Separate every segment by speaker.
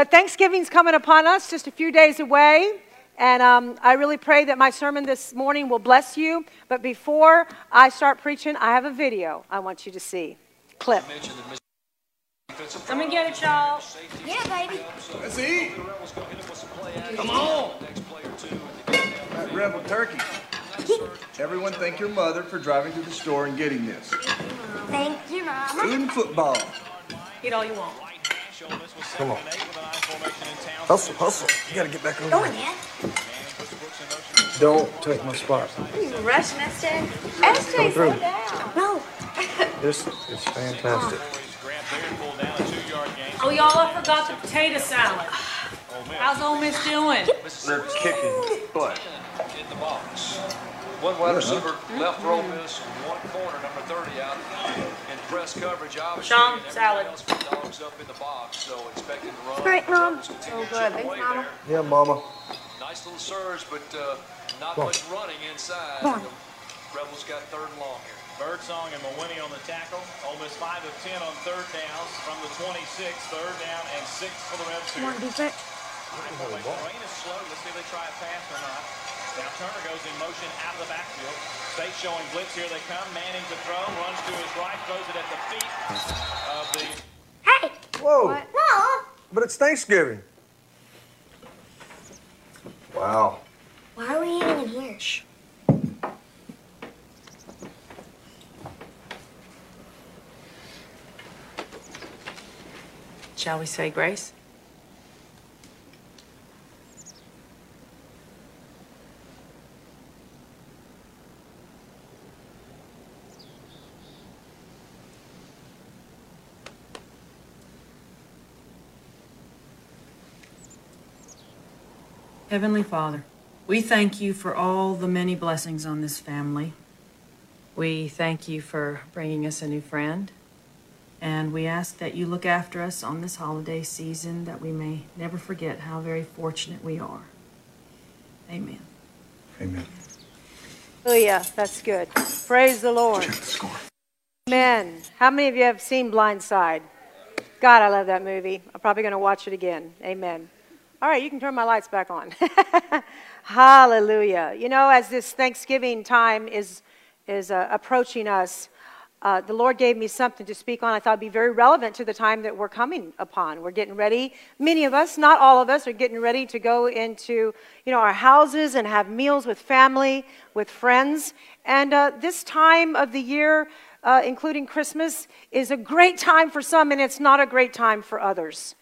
Speaker 1: But Thanksgiving's coming upon us, just a few days away. And um, I really pray that my sermon this morning will bless you. But before I start preaching, I have a video I want you to see. Clip.
Speaker 2: Come and get it, y'all.
Speaker 3: Yeah, baby.
Speaker 4: Let's eat. Come on. That rebel turkey. Everyone thank your mother for driving to the store and getting this.
Speaker 3: Thank you, Mom.
Speaker 4: Food and football.
Speaker 2: Eat all you want.
Speaker 4: Come on. Hustle, hustle. You gotta get back over
Speaker 3: Go
Speaker 4: there.
Speaker 3: ahead.
Speaker 4: Don't take my spot.
Speaker 3: You rushing us, Dad?
Speaker 4: Come through.
Speaker 3: No.
Speaker 4: This is fantastic.
Speaker 2: Oh, y'all, I forgot the potato salad. How's Ole Miss doing?
Speaker 4: They're kicking butt.
Speaker 5: in the box. One wide receiver left for Ole Miss, one corner, number 30 out in press coverage. Obviously,
Speaker 2: Sean, salad.
Speaker 5: dogs up in the box, so expecting to run.
Speaker 3: Great, Mom.
Speaker 5: Rebels
Speaker 3: So
Speaker 5: continue
Speaker 3: good. Thanks, Mama.
Speaker 5: there.
Speaker 4: Yeah, mama.
Speaker 5: Nice little surge, but uh, not
Speaker 4: Come on.
Speaker 5: much running inside.
Speaker 3: Come on.
Speaker 5: The Rebels got third and long here.
Speaker 6: Birdsong and Mawini on the tackle. Ole Miss 5 of 10 on third downs from the 26. Third down and 6 for the Rebs
Speaker 3: Come on,
Speaker 6: here.
Speaker 3: defense.
Speaker 6: The rain is slow. Let's see if they try a pass or not. Now Turner goes in motion out of the backfield. State showing blitz. Here they come. Manning to throw. Runs to his right. Throws it at the feet of the
Speaker 3: Hey.
Speaker 4: Whoa.
Speaker 3: What? No.
Speaker 4: But it's Thanksgiving. Wow.
Speaker 3: Why are we eating in here?
Speaker 2: Shall we say grace? Heavenly Father, we thank you for all the many blessings on this family. We thank you for bringing us a new friend. And we ask that you look after us on this holiday season, that we may never forget how very fortunate we are. Amen.
Speaker 4: Amen.
Speaker 1: Oh, Hallelujah. That's good. Praise the Lord.
Speaker 4: Check the score.
Speaker 1: Amen. How many of you have seen Blind Side? God, I love that movie. I'm probably going to watch it again. Amen. All right, you can turn my lights back on. Hallelujah. You know, as this Thanksgiving time is, is uh, approaching us, uh, the Lord gave me something to speak on. I thought it'd be very relevant to the time that we're coming upon. We're getting ready. Many of us, not all of us, are getting ready to go into, you know, our houses and have meals with family, with friends. And uh, this time of the year, uh, including Christmas, is a great time for some, and it's not a great time for others.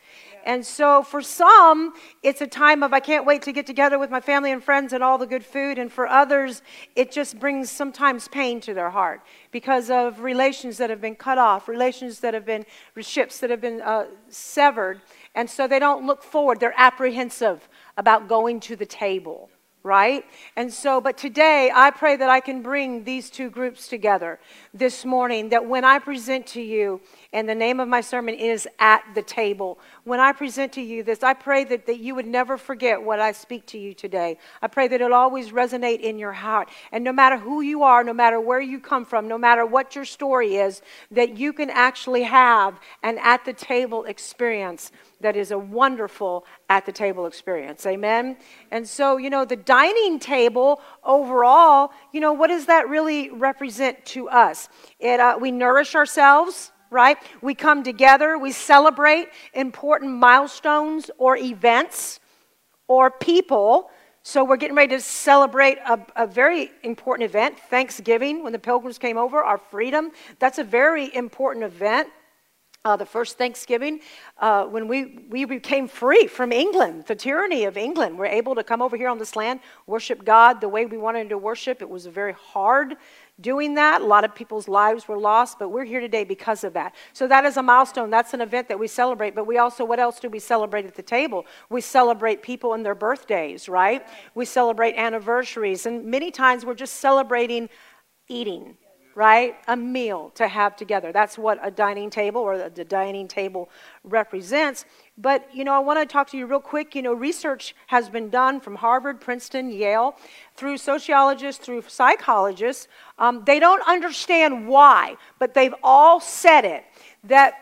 Speaker 1: And so for some, it's a time of, I can't wait to get together with my family and friends and all the good food. And for others, it just brings sometimes pain to their heart because of relations that have been cut off, relations that have been, ships that have been uh, severed. And so they don't look forward. They're apprehensive about going to the table right? And so, but today I pray that I can bring these two groups together this morning, that when I present to you, and the name of my sermon is At the Table. When I present to you this, I pray that, that you would never forget what I speak to you today. I pray that it'll always resonate in your heart. And no matter who you are, no matter where you come from, no matter what your story is, that you can actually have an at the table experience that is a wonderful at the table experience. Amen? And so, you know, the dining table overall, you know, what does that really represent to us? It, uh, we nourish ourselves, right? We come together, we celebrate important milestones or events or people. So we're getting ready to celebrate a, a, very important event, Thanksgiving, when the pilgrims came over, our freedom. That's a very important event. Uh, the first Thanksgiving, uh, when we, we became free from England, the tyranny of England. We're able to come over here on this land, worship God the way we wanted to worship. It was very hard doing that. A lot of people's lives were lost, but we're here today because of that. So that is a milestone. That's an event that we celebrate. But we also, what else do we celebrate at the table? We celebrate people and their birthdays, right? We celebrate anniversaries. And many times we're just celebrating eating right? A meal to have together. That's what a dining table or the dining table represents. But, you know, I want to talk to you real quick. You know, research has been done from Harvard, Princeton, Yale, through sociologists, through psychologists. Um, they don't understand why, but they've all said it that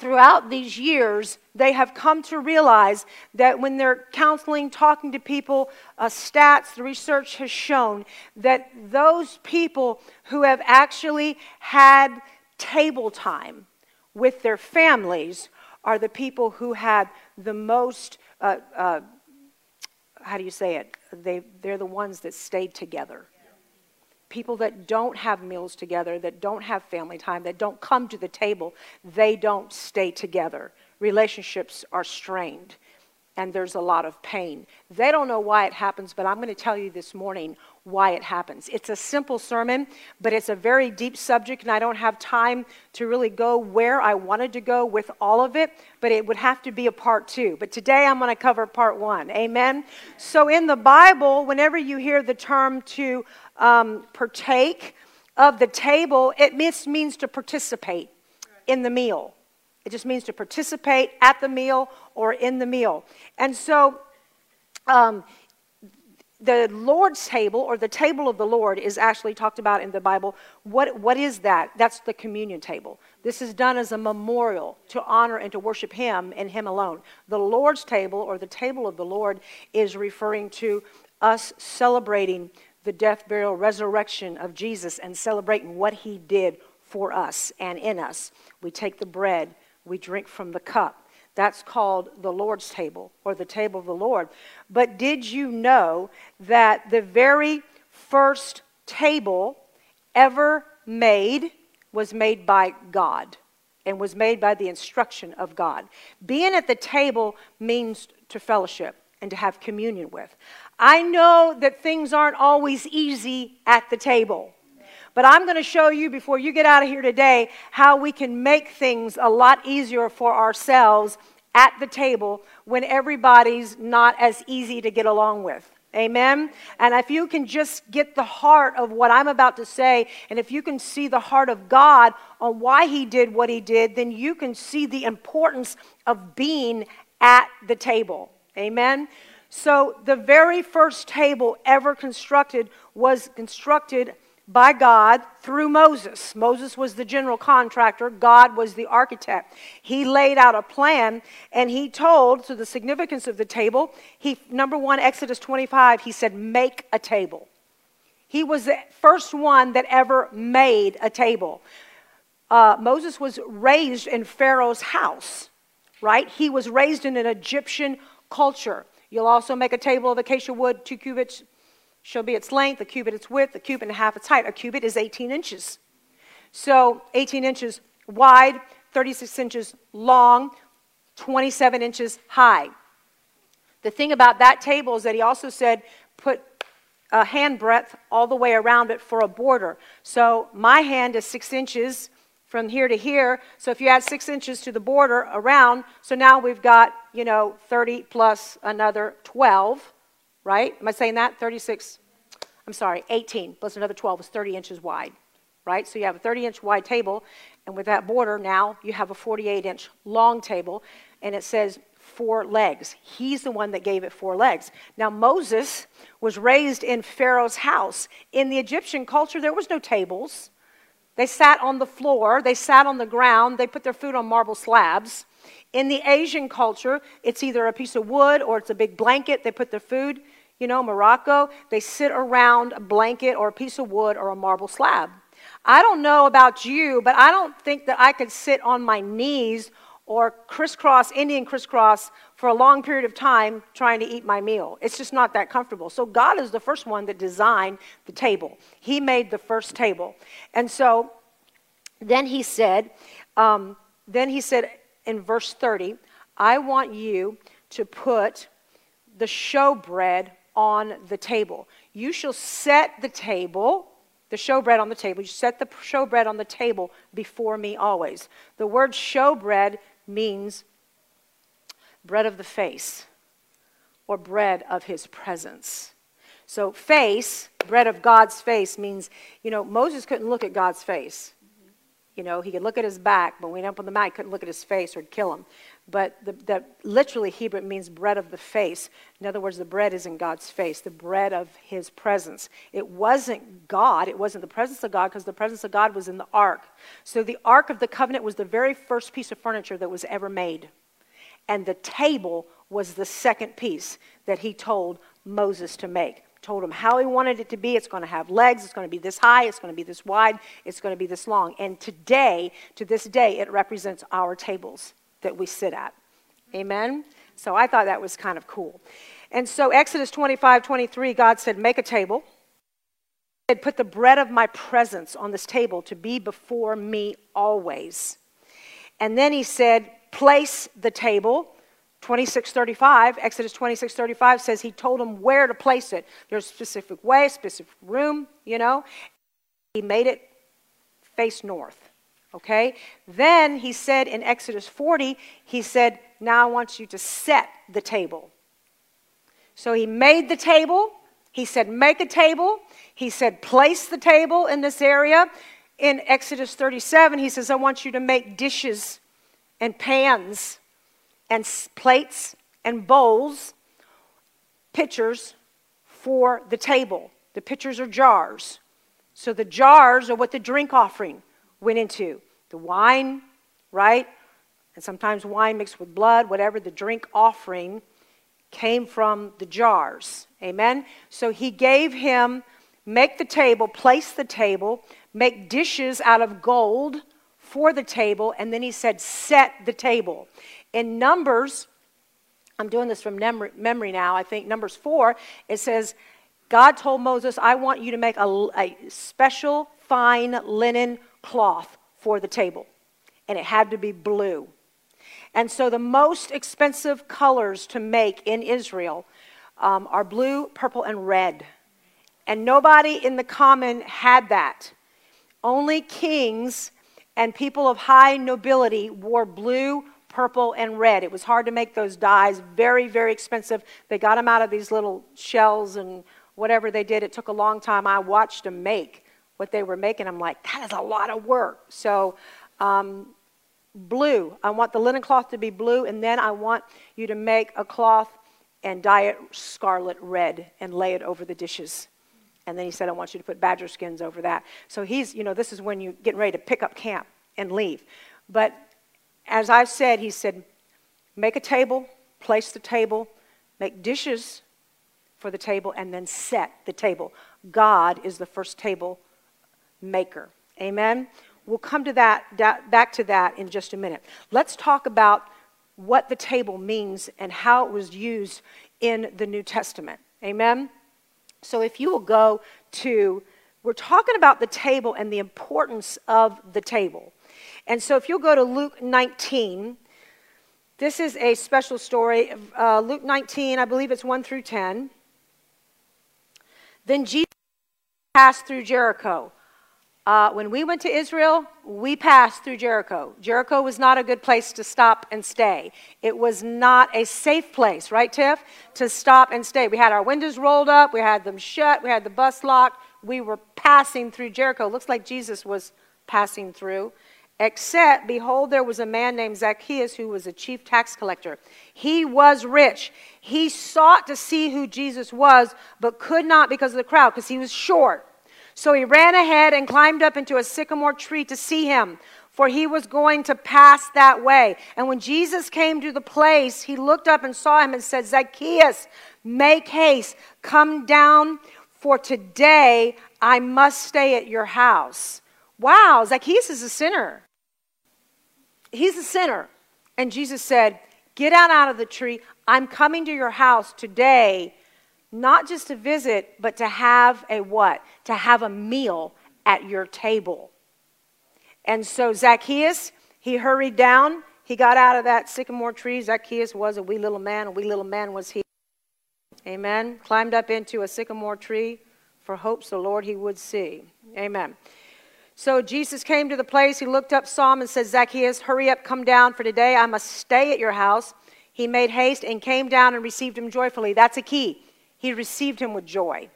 Speaker 1: throughout these years, they have come to realize that when they're counseling, talking to people, uh, stats, the research has shown that those people who have actually had table time with their families are the people who had the most, uh, uh, how do you say it? They, they're the ones that stayed together people that don't have meals together, that don't have family time, that don't come to the table, they don't stay together. Relationships are strained and there's a lot of pain. They don't know why it happens, but I'm going to tell you this morning why it happens. It's a simple sermon, but it's a very deep subject, and I don't have time to really go where I wanted to go with all of it, but it would have to be a part two. But today I'm going to cover part one. Amen? So in the Bible, whenever you hear the term to um, partake of the table, it means to participate in the meal. It just means to participate at the meal or in the meal. And so, um, the Lord's table or the table of the Lord is actually talked about in the Bible. What, what is that? That's the communion table. This is done as a memorial to honor and to worship Him and Him alone. The Lord's table or the table of the Lord is referring to us celebrating the death, burial, resurrection of Jesus and celebrating what He did for us and in us. We take the bread, we drink from the cup. That's called the Lord's table or the table of the Lord. But did you know that the very first table ever made was made by God and was made by the instruction of God? Being at the table means to fellowship and to have communion with. I know that things aren't always easy at the table. But I'm going to show you before you get out of here today how we can make things a lot easier for ourselves at the table when everybody's not as easy to get along with. Amen. And if you can just get the heart of what I'm about to say, and if you can see the heart of God on why He did what He did, then you can see the importance of being at the table. Amen. So, the very first table ever constructed was constructed by God through Moses. Moses was the general contractor, God was the architect. He laid out a plan and he told, so the significance of the table, he number 1 Exodus 25, he said make a table. He was the first one that ever made a table. Uh, Moses was raised in Pharaoh's house, right? He was raised in an Egyptian culture. You'll also make a table of acacia wood, two cubits shall be its length, a cubit its width, a cubit and a half its height. A cubit is 18 inches. So 18 inches wide, 36 inches long, 27 inches high. The thing about that table is that he also said put a hand breadth all the way around it for a border. So my hand is six inches from here to here. So if you add six inches to the border around, so now we've got, you know, 30 plus another 12 right? Am I saying that? 36, I'm sorry, 18 plus another 12 is 30 inches wide, right? So you have a 30 inch wide table, and with that border, now you have a 48 inch long table, and it says four legs. He's the one that gave it four legs. Now, Moses was raised in Pharaoh's house. In the Egyptian culture, there was no tables. They sat on the floor, they sat on the ground, they put their food on marble slabs. In the Asian culture, it's either a piece of wood or it's a big blanket. They put their food, you know, Morocco, they sit around a blanket or a piece of wood or a marble slab. I don't know about you, but I don't think that I could sit on my knees or crisscross, Indian crisscross, for a long period of time trying to eat my meal. It's just not that comfortable. So God is the first one that designed the table. He made the first table. And so then he said, um, then he said, in verse 30, I want you to put the showbread on the table. You shall set the table, the showbread on the table. You set the showbread on the table before me always. The word showbread means bread of the face or bread of his presence. So, face, bread of God's face, means, you know, Moses couldn't look at God's face. You know, he could look at his back, but when he went up on the mount, he couldn't look at his face or kill him. But the, the, literally, Hebrew means bread of the face. In other words, the bread is in God's face, the bread of his presence. It wasn't God, it wasn't the presence of God, because the presence of God was in the ark. So the ark of the covenant was the very first piece of furniture that was ever made. And the table was the second piece that he told Moses to make told him how he wanted it to be. It's going to have legs. It's going to be this high. It's going to be this wide. It's going to be this long. And today, to this day, it represents our tables that we sit at. Amen? So I thought that was kind of cool. And so, Exodus 25 23, God said, Make a table. He said, Put the bread of my presence on this table to be before me always. And then he said, Place the table 2635, Exodus 2635 says he told them where to place it. There's a specific way, specific room, you know. He made it face north. Okay? Then he said in Exodus 40, he said, Now I want you to set the table. So he made the table. He said, Make a table. He said, Place the table in this area. In Exodus 37, he says, I want you to make dishes and pans and plates and bowls, pitchers for the table. The pitchers are jars. So the jars are what the drink offering went into. The wine, right? And sometimes wine mixed with blood, whatever the drink offering came from the jars. Amen? So he gave him make the table, place the table, make dishes out of gold for the table, and then he said, set the table. In Numbers, I'm doing this from memory now, I think Numbers 4, it says, God told Moses, I want you to make a, a special fine linen cloth for the table. And it had to be blue. And so the most expensive colors to make in Israel um, are blue, purple, and red. And nobody in the common had that. Only kings and people of high nobility wore blue, purple, and red. It was hard to make those dyes, very, very expensive. They got them out of these little shells and whatever they did. It took a long time. I watched them make what they were making. I'm like, that is a lot of work. So, um, blue. I want the linen cloth to be blue, and then I want you to make a cloth and dye it scarlet red and lay it over the dishes. And then he said, I want you to put badger skins over that. So he's, you know, this is when you're getting ready to pick up camp and leave. But as I've said, he said, make a table, place the table, make dishes for the table, and then set the table. God is the first table maker. Amen? We'll come to that, back to that in just a minute. Let's talk about what the table means and how it was used in the New Testament. Amen? So if you will go to, we're talking about the table and the importance of the table. And so if you'll go to Luke 19, this is a special story. Uh, Luke 19, I believe it's 1 through 10. Then Jesus passed through Jericho. Uh, when we went to Israel, we passed through Jericho. Jericho was not a good place to stop and stay. It was not a safe place, right, Tiff? To stop and stay. We had our windows rolled up, we had them shut, we had the bus locked. We were passing through Jericho. Looks like Jesus was passing through. Except, behold, there was a man named Zacchaeus who was a chief tax collector. He was rich. He sought to see who Jesus was, but could not because of the crowd, because he was short. So he ran ahead and climbed up into a sycamore tree to see him, for he was going to pass that way. And when Jesus came to the place, he looked up and saw him and said, Zacchaeus, make haste, come down, for today I must stay at your house. Wow, Zacchaeus is a sinner he's a sinner. And Jesus said, Get out out of the tree. I'm coming to your house today, not just to visit, but to have a what? To have a meal at your table. And so Zacchaeus, he hurried down. He got out of that sycamore tree. Zacchaeus was a wee little man. A wee little man was he. Amen. Climbed up into a sycamore tree for hopes the Lord he would see. Amen. So Jesus came to the place. He looked up, saw him, and said, Zacchaeus, hurry up, come down, for today I must stay at your house. He made haste and came down and received him joyfully. That's a key. He received him with joy.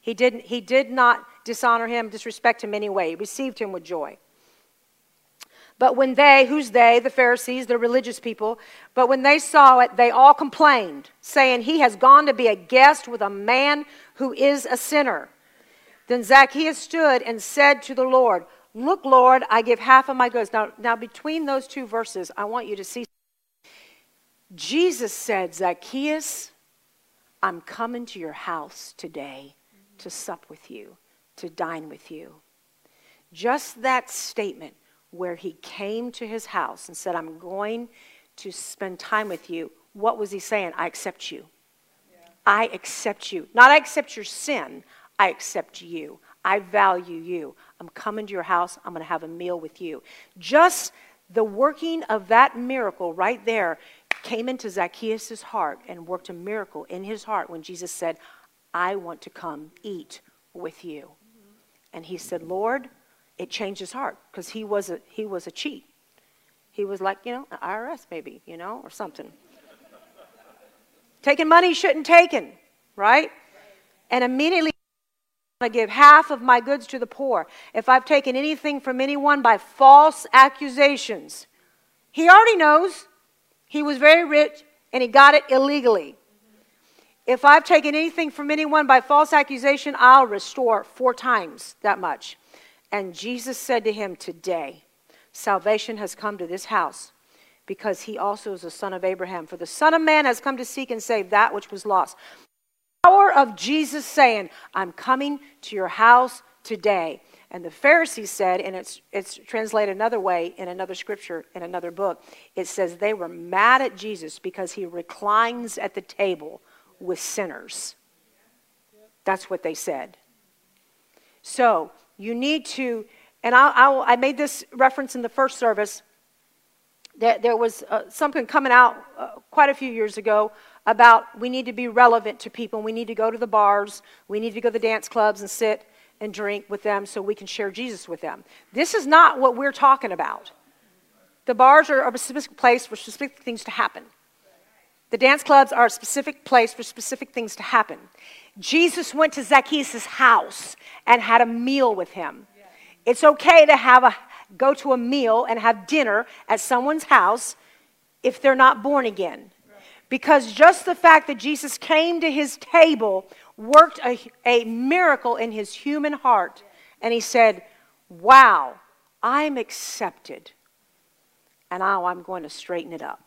Speaker 1: He, didn't, he did not dishonor him, disrespect him anyway. He received him with joy. But when they, who's they? The Pharisees, the religious people. But when they saw it, they all complained, saying, He has gone to be a guest with a man who is a sinner. Then Zacchaeus stood and said to the Lord, Look, Lord, I give half of my goods. Now, now between those two verses, I want you to see. Jesus said, Zacchaeus, I'm coming to your house today to sup with you, to dine with you. Just that statement where he came to his house and said, I'm going to spend time with you, what was he saying? I accept you. Yeah. I accept you. Not I accept your sin, I accept you. I value you. I'm coming to your house. I'm going to have a meal with you. Just the working of that miracle right there came into Zacchaeus' heart and worked a miracle in his heart when Jesus said, I want to come eat with you. And he said, Lord, it changed his heart because he was a he was a cheat. He was like, you know, an IRS maybe, you know, or something. taking money shouldn't taken, right? And immediately I give half of my goods to the poor. If I've taken anything from anyone by false accusations, he already knows he was very rich and he got it illegally. If I've taken anything from anyone by false accusation, I'll restore four times that much. And Jesus said to him, Today, salvation has come to this house because he also is a son of Abraham. For the Son of Man has come to seek and save that which was lost. The power of Jesus saying, I'm coming to your house today. And the Pharisees said, and it's, it's translated another way in another scripture, in another book, it says they were mad at Jesus because he reclines at the table with sinners. That's what they said. So you need to, and I, I, I made this reference in the first service. That there was uh, something coming out uh, quite a few years ago about we need to be relevant to people. We need to go to the bars. We need to go to the dance clubs and sit and drink with them so we can share Jesus with them. This is not what we're talking about. The bars are a specific place for specific things to happen. The dance clubs are a specific place for specific things to happen. Jesus went to Zacchaeus' house and had a meal with him. It's okay to have a go to a meal and have dinner at someone's house if they're not born again. Because just the fact that Jesus came to his table worked a, a miracle in his human heart. And he said, Wow, I'm accepted. And now I'm going to straighten it up.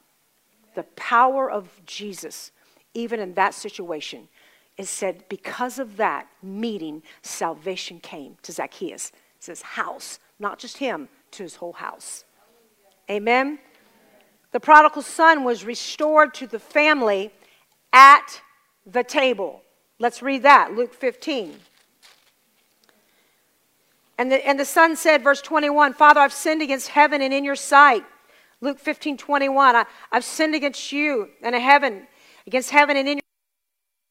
Speaker 1: The power of Jesus, even in that situation, it said, because of that meeting, salvation came to Zacchaeus. It says, house, not just him, to his whole house. Amen? The prodigal son was restored to the family at the table. Let's read that, Luke 15. And the, and the son said, verse 21, Father, I've sinned against heaven and in your sight. Luke 15, 21, I, I've sinned against you and heaven, against heaven and in your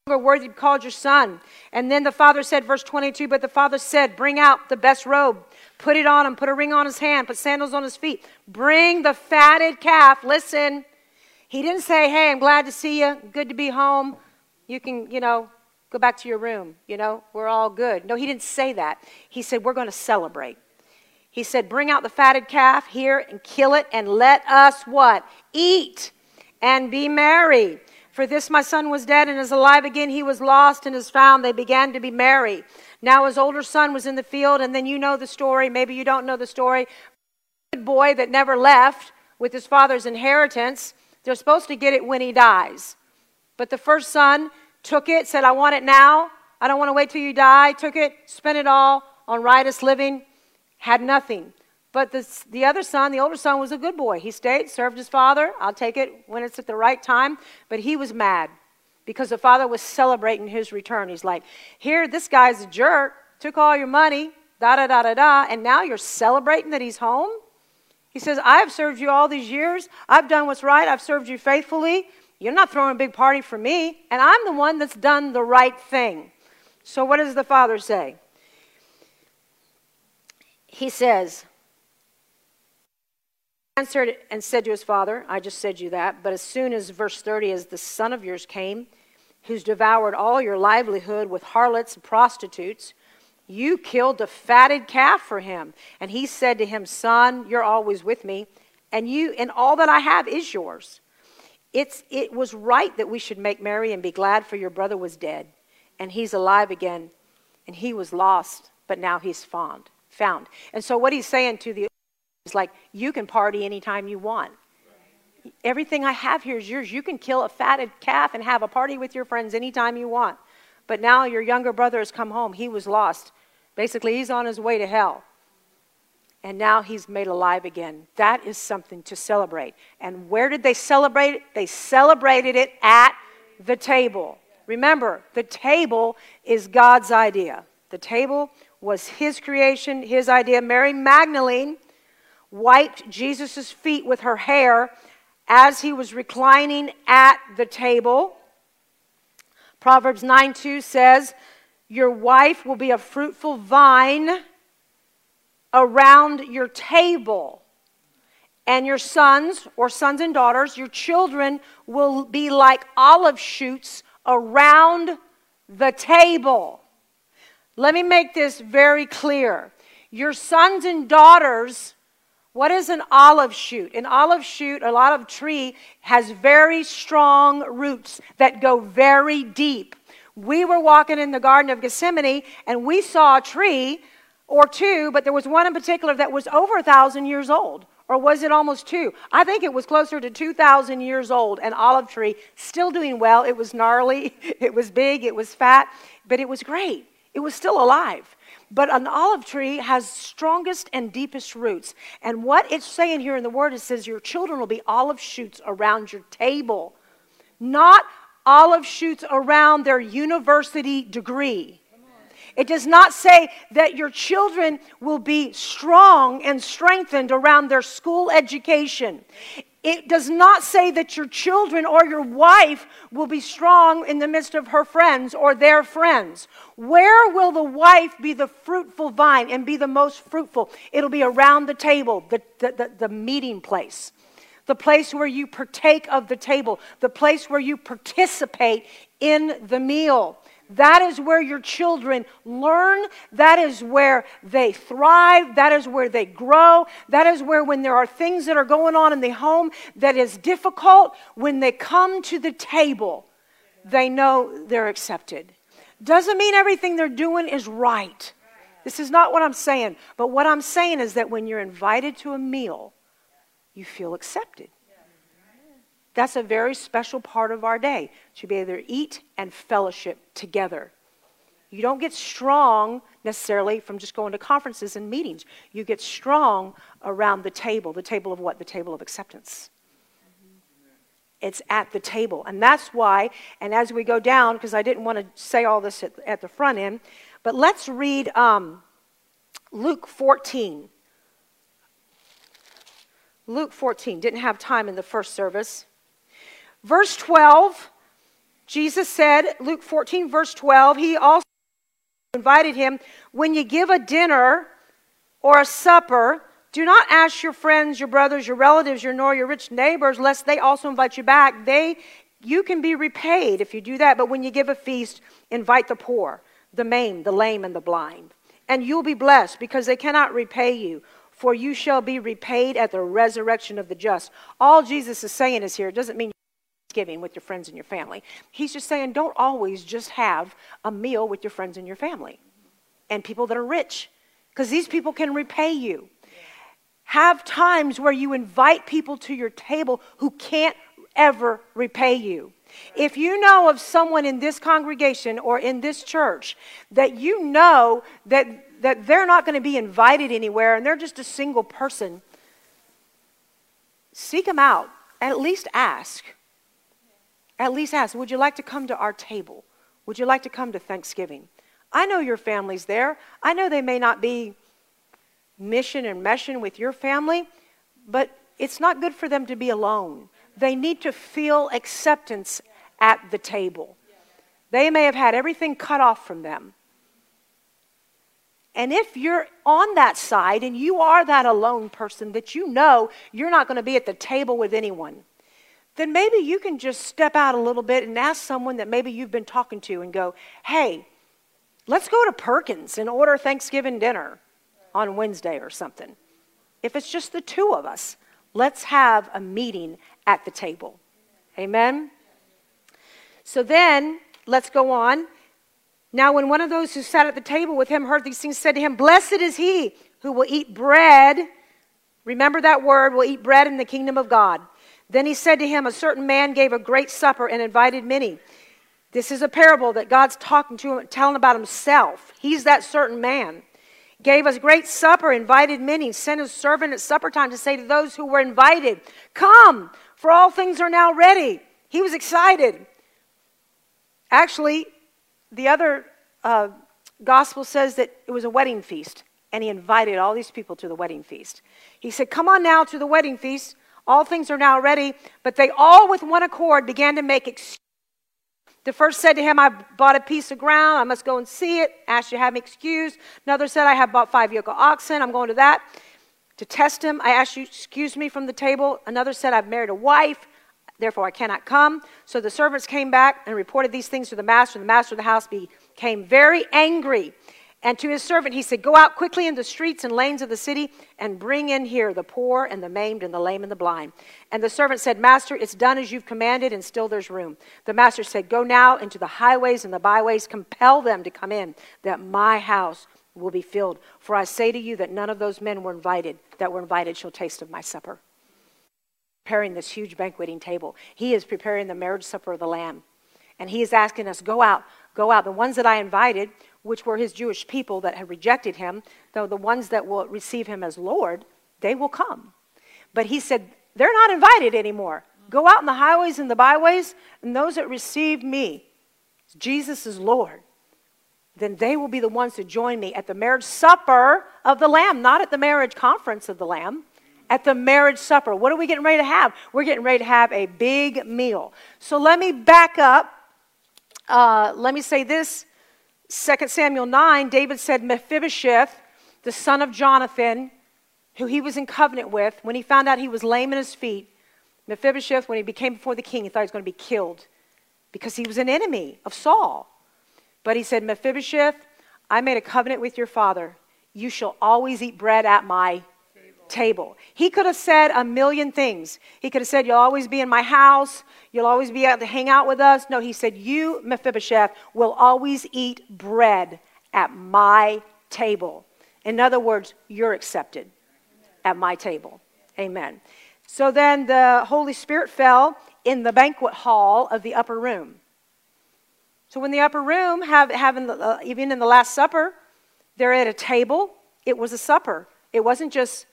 Speaker 1: longer worthy to be called your son. And then the father said, verse 22, but the father said, Bring out the best robe, put it on him, put a ring on his hand, put sandals on his feet. Bring the fatted calf. Listen, he didn't say, Hey, I'm glad to see you. Good to be home. You can, you know, go back to your room. You know, we're all good. No, he didn't say that. He said, We're going to celebrate. He said, Bring out the fatted calf here and kill it, and let us what? Eat and be merry. For this my son was dead and is alive again. He was lost and is found. They began to be merry. Now his older son was in the field, and then you know the story. Maybe you don't know the story. Good boy that never left with his father's inheritance. They're supposed to get it when he dies. But the first son took it, said, I want it now. I don't want to wait till you die. Took it, spent it all on riotous living, had nothing. But the, the other son, the older son, was a good boy. He stayed, served his father. I'll take it when it's at the right time. But he was mad because the father was celebrating his return. He's like, Here, this guy's a jerk, took all your money, da da da da da, and now you're celebrating that he's home? He says, I have served you all these years. I've done what's right. I've served you faithfully. You're not throwing a big party for me, and I'm the one that's done the right thing. So, what does the father say? He says, answered and said to his father, I just said you that, but as soon as verse 30, as the son of yours came, who's devoured all your livelihood with harlots and prostitutes, You killed a fatted calf for him. And he said to him, Son, you're always with me, and you and all that I have is yours. It's, it was right that we should make merry and be glad, for your brother was dead, and he's alive again, and he was lost, but now he's found. Found. And so what he's saying to the is like, you can party anytime you want. Everything I have here is yours. You can kill a fatted calf and have a party with your friends anytime you want. But now your younger brother has come home. He was lost. Basically, he's on his way to hell. And now he's made alive again. That is something to celebrate. And where did they celebrate it? They celebrated it at the table. Remember, the table is God's idea. The table was his creation, his idea. Mary Magdalene wiped Jesus' feet with her hair as he was reclining at the table. Proverbs 9 2 says, Your wife will be a fruitful vine around your table. And your sons, or sons and daughters, your children will be like olive shoots around the table. Let me make this very clear. Your sons and daughters, what is an olive shoot? An olive shoot, a lot of tree, has very strong roots that go very deep. We were walking in the Garden of Gethsemane and we saw a tree or two, but there was one in particular that was over a thousand years old. Or was it almost two? I think it was closer to 2,000 years old, an olive tree, still doing well. It was gnarly, it was big, it was fat, but it was great. It was still alive. But an olive tree has strongest and deepest roots. And what it's saying here in the word, it says, Your children will be olive shoots around your table, not olive shoots around their university degree. It does not say that your children will be strong and strengthened around their school education. It does not say that your children or your wife will be strong in the midst of her friends or their friends. Where will the wife be the fruitful vine and be the most fruitful? It'll be around the table, the, the, the, the meeting place the place where you partake of the table, the place where you participate in the meal. That is where your children learn. That is where they thrive. That is where they grow. That is where, when there are things that are going on in the home that is difficult, when they come to the table, they know they're accepted. Doesn't mean everything they're doing is right. This is not what I'm saying. But what I'm saying is that when you're invited to a meal, you feel accepted. That's a very special part of our day to be able to eat and fellowship together. You don't get strong necessarily from just going to conferences and meetings. You get strong around the table. The table of what? The table of acceptance. It's at the table. And that's why, and as we go down, because I didn't want to say all this at, at, the front end, but let's read um, Luke 14. Luke 14. Didn't have time in the first service. Verse 12, Jesus said, Luke 14, verse 12, he also invited him, when you give a dinner or a supper, do not ask your friends, your brothers, your relatives, your nor your rich neighbors, lest they also invite you back. They, you can be repaid if you do that. But when you give a feast, invite the poor, the maimed, the lame, and the blind. And you'll be blessed because they cannot repay you, for you shall be repaid at the resurrection of the just. All Jesus is saying is here, it doesn't mean Thanksgiving with your friends and your family. He's just saying, don't always just have a meal with your friends and your family and people that are rich, because these people can repay you. Have times where you invite people to your table who can't ever repay you. If you know of someone in this congregation or in this church that you know that, that they're not going to be invited anywhere and they're just a single person, seek them out. At least ask. At least ask, would you like to come to our table? Would you like to come to Thanksgiving? I know your family's there. I know they may not be mission and meshing with your family, but it's not good for them to be alone. They need to feel acceptance at the table. They may have had everything cut off from them. And if you're on that side and you are that alone person that you know you're not going to be at the table with anyone, then maybe you can just step out a little bit and ask someone that maybe you've been talking to and go, hey, let's go to Perkins and order Thanksgiving dinner on Wednesday or something. If it's just the two of us, let's have a meeting at the table. Amen? So then, let's go on. Now, when one of those who sat at the table with him heard these things, said to him, Blessed is he who will eat bread. Remember that word, will eat bread in the kingdom of God. Then he said to him, A certain man gave a great supper and invited many. This is a parable that God's talking to him, telling about himself. He's that certain man. Gave us a great supper, invited many, sent his servant at supper time to say to those who were invited, Come, for all things are now ready. He was excited. Actually, the other uh, gospel says that it was a wedding feast, and he invited all these people to the wedding feast. He said, Come on now to the wedding feast. All things are now ready. But they all, with one accord, began to make excuses. The first said to him, I bought a piece of ground. I must go and see it. Asked you to have me excused. Another said, I have bought five yoke of oxen. I'm going to that. To test him, I asked you, excuse me from the table. Another said, I've married a wife. Therefore, I cannot come. So the servants came back and reported these things to the master. The master of the house became very angry and to his servant, he said, Go out quickly in the streets and lanes of the city and bring in here the poor and the maimed and the lame and the blind. And the servant said, Master, it's done as you've commanded, and still there's room. The master said, Go now into the highways and the byways, compel them to come in, that my house will be filled. For I say to you that none of those men were invited that were invited shall taste of my supper. Preparing this huge banqueting table. He is preparing the marriage supper of the Lamb. And he is asking us, Go out, go out. The ones that I invited which were his Jewish people that had rejected him, though the ones that will receive him as Lord, they will come. But he said, they're not invited anymore. Go out in the highways and the byways, and those that receive me, Jesus is Lord, then they will be the ones to join me at the marriage supper of the Lamb, not at the marriage conference of the Lamb, at the marriage supper. What are we getting ready to have? We're getting ready to have a big meal. So let me back up. Uh, let me say this 2 Samuel 9, David said, Mephibosheth, the son of Jonathan, who he was in covenant with, when he found out he was lame in his feet, Mephibosheth, when he became before the king, he thought he was going to be killed because he was an enemy of Saul. But he said, Mephibosheth, I made a covenant with your father. You shall always eat bread at my table. He could have said a million things. He could have said, You'll always be in my house. You'll always be able to hang out with us. No, he said, You, Mephibosheth, will always eat bread at my table. In other words, you're accepted at my table. Amen. So then the Holy Spirit fell in the banquet hall of the upper room. So when the upper room, have, having uh, even in the Last Supper, they're at a table. It was a supper. It wasn't just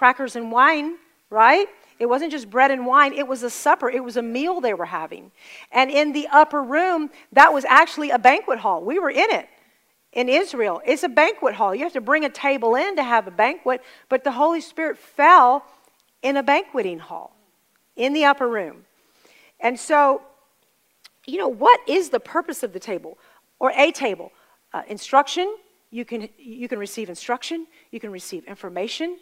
Speaker 1: crackers and wine, right? It wasn't just bread and wine, it was a supper, it was a meal they were having. And in the upper room, that was actually a banquet hall. We were in it in Israel. It's a banquet hall. You have to bring a table in to have a banquet, but the Holy Spirit fell in a banqueting hall in the upper room. And so, you know, what is the purpose of the table or a table? Uh, instruction. You can, you can receive instruction, you can receive information,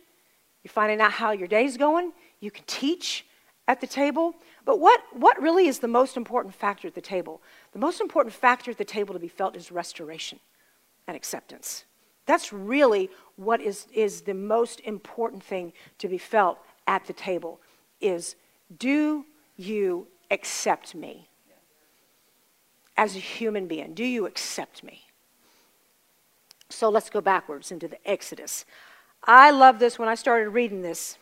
Speaker 1: you're finding out how your day's going. You can teach at the table. But what, what really is the most important factor at the table? The most important factor at the table to be felt is restoration and acceptance. That's really what is, is the most important thing to be felt at the table is do you accept me as a human being? Do you accept me? So let's go backwards into the Exodus. I love this when I started reading this.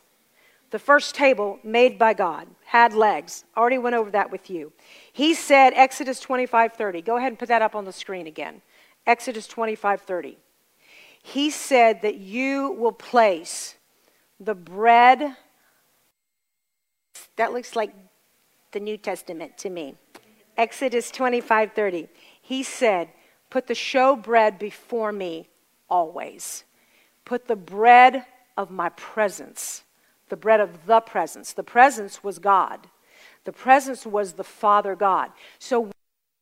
Speaker 1: The first table made by God had legs. Already went over that with you. He said, Exodus 25:30. Go ahead and put that up on the screen again. Exodus 25:30. He said that you will place the bread. That looks like the New Testament to me. Exodus 25:30. He said, "Put the show bread before me always." Put the bread of my presence, the bread of the presence. The presence was God, the presence was the Father God. So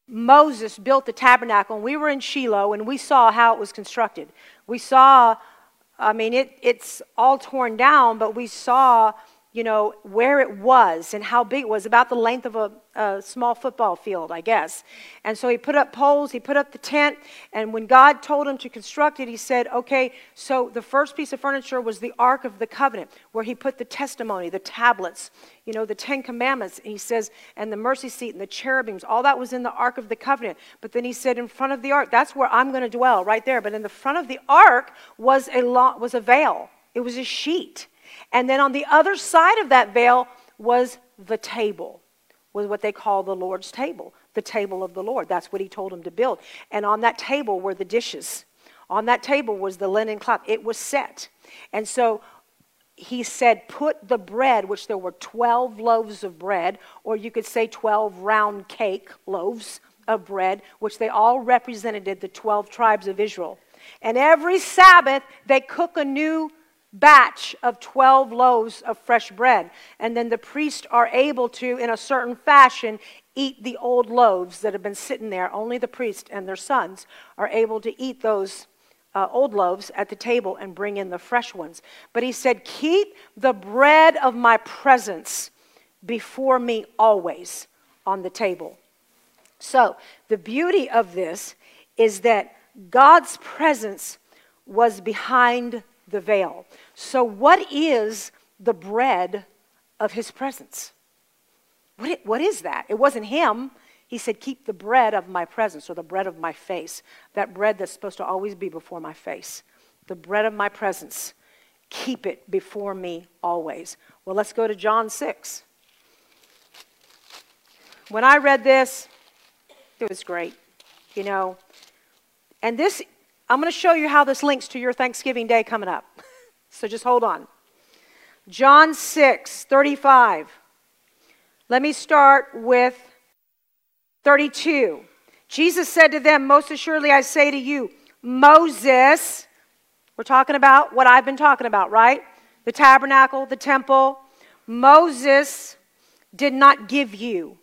Speaker 1: Moses built the tabernacle, and we were in Shiloh, and we saw how it was constructed. We saw, I mean, it, it's all torn down, but we saw you know, where it was and how big it was, about the length of a, a, small football field, I guess. And so he put up poles, he put up the tent, and when God told him to construct it, he said, okay, so the first piece of furniture was the Ark of the Covenant, where he put the testimony, the tablets, you know, the Ten Commandments, and he says, and the mercy seat and the cherubims, all that was in the Ark of the Covenant. But then he said, in front of the Ark, that's where I'm going to dwell, right there. But in the front of the Ark was a, lo- was a veil, it was a sheet. And then on the other side of that veil was the table, was what they call the Lord's table, the table of the Lord. That's what he told him to build. And on that table were the dishes. On that table was the linen cloth. It was set. And so he said, Put the bread, which there were 12 loaves of bread, or you could say 12 round cake loaves of bread, which they all represented the 12 tribes of Israel. And every Sabbath, they cook a new batch of 12 loaves of fresh bread. And then the priests are able to, in a certain fashion, eat the old loaves that have been sitting there. Only the priest and their sons are able to eat those uh, old loaves at the table and bring in the fresh ones. But he said, Keep the bread of my presence before me always on the table. So, the beauty of this is that God's presence was behind the veil. So, what is the bread of his presence? What, what is that? It wasn't him. He said, Keep the bread of my presence, or the bread of my face. That bread that's supposed to always be before my face. The bread of my presence. Keep it before me always. Well, let's go to John 6. When I read this, it was great, you know. And this I'm going to show you how this links to your Thanksgiving Day coming up. so just hold on. John 6, 35. Let me start with 32. Jesus said to them, Most assuredly I say to you, Moses, we're talking about what I've been talking about, right? The tabernacle, the temple. Moses did not give you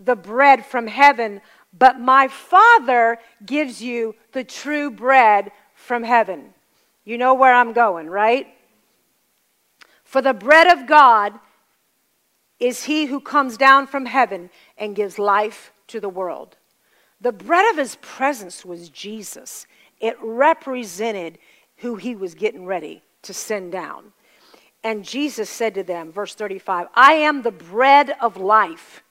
Speaker 1: the bread from heaven, but my Father gives you the true bread from heaven. You know where I'm going, right? For the bread of God is he who comes down from heaven and gives life to the world. The bread of his presence was Jesus. It represented who he was getting ready to send down. And Jesus said to them, verse 35, I am the bread of life.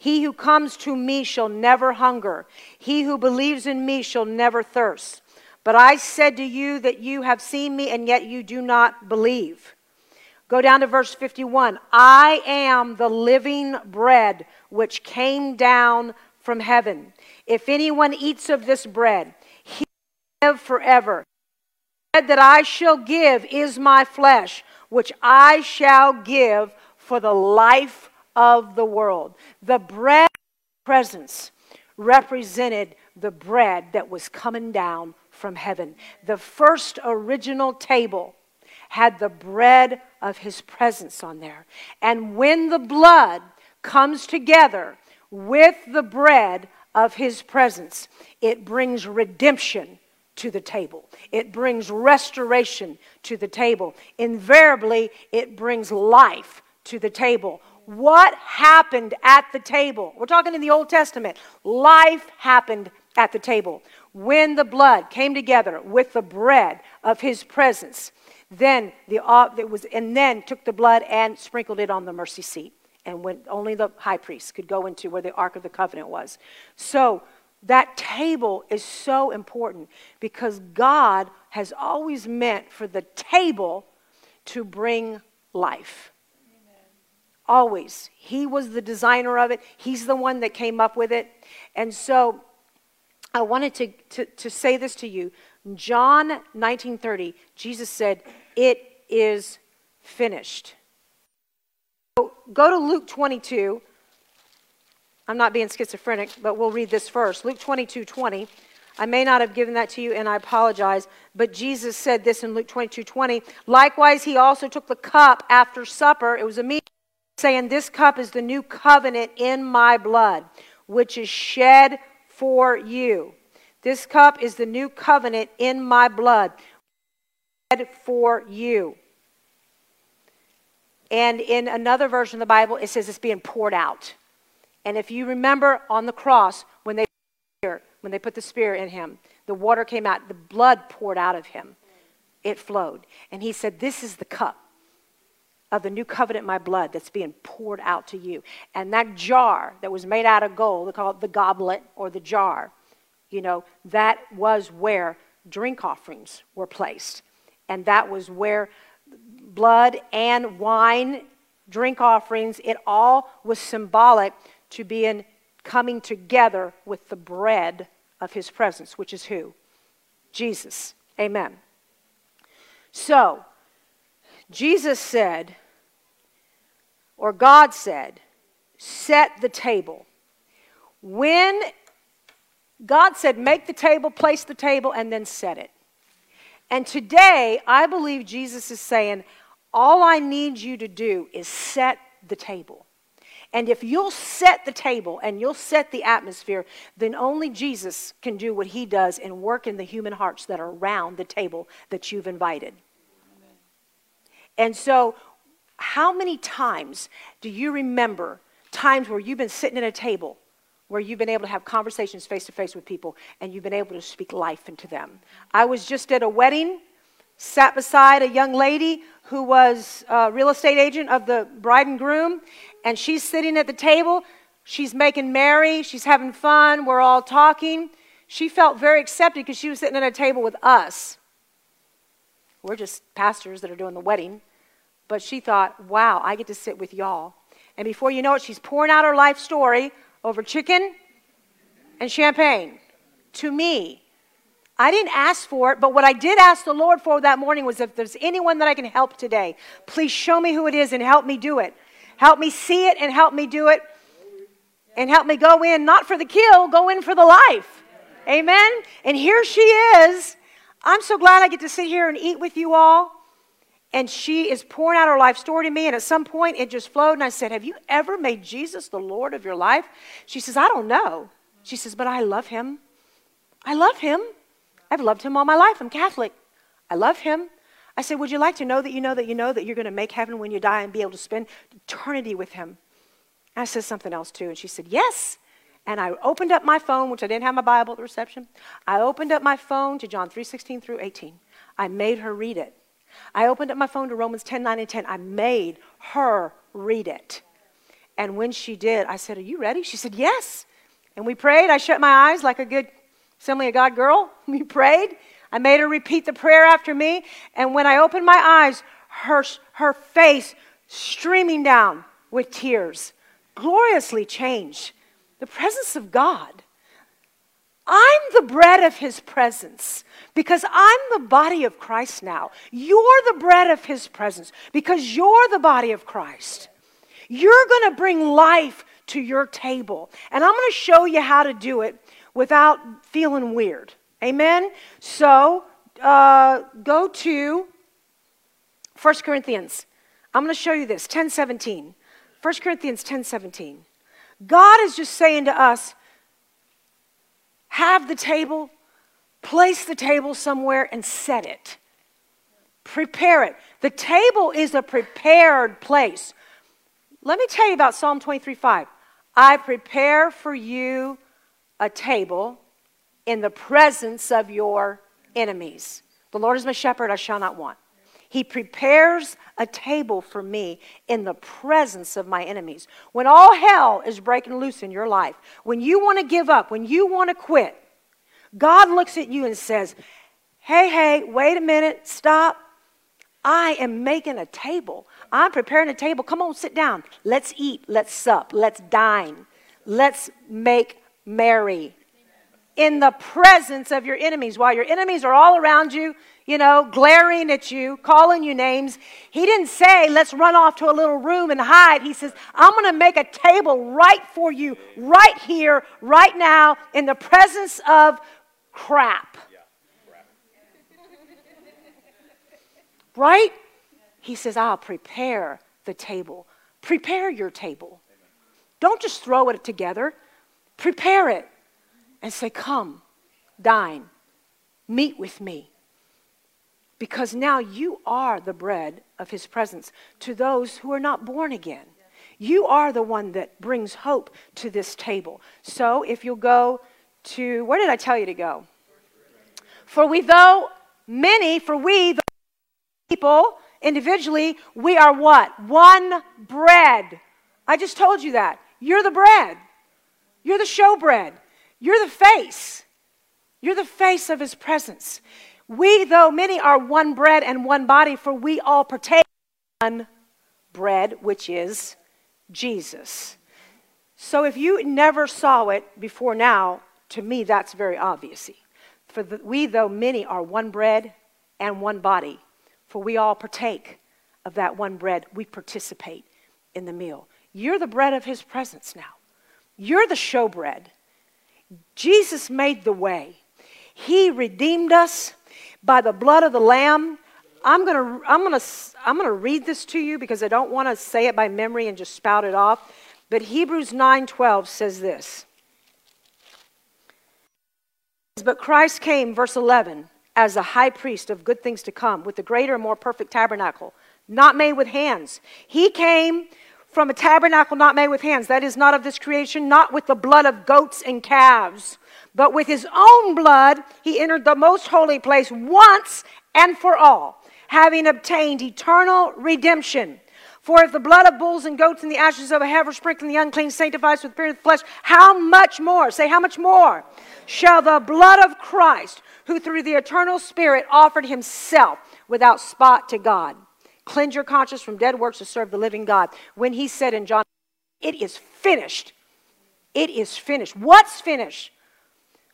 Speaker 1: He who comes to me shall never hunger. He who believes in me shall never thirst. But I said to you that you have seen me, and yet you do not believe. Go down to verse 51. I am the living bread which came down from heaven. If anyone eats of this bread, he will live forever. The bread that I shall give is my flesh, which I shall give for the life of the world. The bread presence represented the bread that was coming down from heaven. The first original table had the bread of his presence on there. And when the blood comes together with the bread of his presence, it brings redemption to the table. It brings restoration to the table. Invariably, it brings life to the table what happened at the table. We're talking in the Old Testament. Life happened at the table. When the blood came together with the bread of his presence, then the uh, it was and then took the blood and sprinkled it on the mercy seat. And when only the high priest could go into where the Ark of the Covenant was. So that table is so important because God has always meant for the table to bring life. Always. He was the designer of it, He's the one that came up with it. And so I wanted to, to, to say this to you. John 19:30, Jesus said, "It is finished." So go to Luke 22. I'm not being schizophrenic, but we'll read this first. Luke 22, 20. I may not have given that to you, and I apologize, but Jesus said this in Luke 22, 20. Likewise, he also took the cup after supper. It was a meal saying, This cup is the new covenant in my blood, which is shed for you. This cup is the new covenant in my blood, shed for you. And in another version of the Bible, it says it's being poured out. And if you remember on the cross, when they, when they put the spear in him, the water came out, the blood poured out of him. It flowed. And he said, This is the cup of the new covenant, my blood, that's being poured out to you. And that jar that was made out of gold, they call it the goblet or the jar, you know, that was where drink offerings were placed. And that was where blood and wine, drink offerings, it all was symbolic to being coming together with the bread of his presence, which is who? Jesus. Amen. So, Jesus said, or God said, set the table. When God said, make the table, place the table, and then set it. And today, I believe Jesus is saying, all I need you to do is set the table. And if you'll set the table and you'll set the atmosphere, then only Jesus can do what he does and work in the human hearts that are around the table that you've invited. And so, how many times do you remember times where you've been sitting at a table where you've been able to have conversations face to face with people and you've been able to speak life into them? I was just at a wedding sat beside a young lady who was a real estate agent of the bride and groom, and she's sitting at the table. She's making merry, she's having fun, we're all talking. She felt very accepted because she was sitting at a table with us. We're just pastors that are doing the wedding. But she thought, wow, I get to sit with y'all. And before you know it, she's pouring out her life story over chicken and champagne to me. I didn't ask for it, but what I did ask the Lord for that morning was if there's anyone that I can help today, please show me who it is and help me do it. Help me see it and help me do it. And help me go in, not for the kill, go in for the life. Amen? And here she is. I'm so glad I get to sit here and eat with you all. And she is pouring out her life story to me. And at some point, it just flowed. And I said, Have you ever made Jesus the Lord of your life? She says, I don't know. She says, But I love him. I love him. I've loved him all my life. I'm Catholic. I love him. I said, Would you like to know that you know that you know that you're going to make heaven when you die and be able to spend eternity with him? And I said something else too. And she said, Yes. And I opened up my phone, which I didn't have my Bible at the reception. I opened up my phone to John 3 16 through 18. I made her read it. I opened up my phone to Romans 10 9 and 10. I made her read it. And when she did, I said, Are you ready? She said, Yes. And we prayed. I shut my eyes like a good Assembly of God girl. We prayed. I made her repeat the prayer after me. And when I opened my eyes, her, her face streaming down with tears, gloriously changed. The presence of God. I'm the bread of his presence because I'm the body of Christ now. You're the bread of his presence because you're the body of Christ. You're going to bring life to your table. And I'm going to show you how to do it without feeling weird. Amen? So uh, go to 1 Corinthians. I'm going to show you this 10 17. 1 Corinthians 10 17. God is just saying to us have the table, place the table somewhere, and set it. Prepare it. The table is a prepared place. Let me tell you about Psalm 23 5. I prepare for you a table in the presence of your enemies. The Lord is my shepherd, I shall not want. He prepares a table for me in the presence of my enemies. When all hell is breaking loose in your life, when you want to give up, when you want to quit, God looks at you and says, Hey, hey, wait a minute, stop. I am making a table. I'm preparing a table. Come on, sit down. Let's eat. Let's sup. Let's dine. Let's make merry in the presence of your enemies while your enemies are all around you, you know, glaring at you, calling you names. He didn't say, let's run off to a little room and hide. He says, I'm going to make a table right for you, right here, right now, in the presence of crap. right? He says, I'll prepare the table. Prepare your table. Don't just throw it together. Prepare it and say, Come, dine, meet with me. because now you are the bread of his presence to those who are not born again. You are the one that brings hope to this table. So if you'll go to, where did I tell you to go? For we, though many, for we, the people, individually, we are what? One bread. I just told you that. You're the bread. You're the showbread. You're the face. You're the face of his presence. We, though many, are one bread and one body, for we all partake one bread, which is Jesus. So if you never saw it before now, to me that's very obvious. For the, we, though many, are one bread and one body, for we all partake of that one bread. We participate in the meal. You're the bread of his presence now. You're the showbread. Jesus made the way. He redeemed us by the blood of the Lamb. I'm going to I'm going to I'm going to read this to you because I don't want to say it by memory and just spout it off. But Hebrews 9:12 says this. But Christ came verse 11 as a high priest of good things to come with the greater and more perfect tabernacle, not made with hands. He came from a tabernacle not made with hands, that is not of this creation, not with the blood of goats and calves, but with his own blood he entered the most holy place once and for all, having obtained eternal redemption. For if the blood of bulls and goats and the ashes of a heifer sprinkling the unclean sanctifies with the flesh, how much more? Say, how much more? Shall the blood of Christ, who through the eternal Spirit offered himself without spot to God, cleanse your conscience from dead works to serve the living God? When he said in John, it is finished. It is finished. What's finished?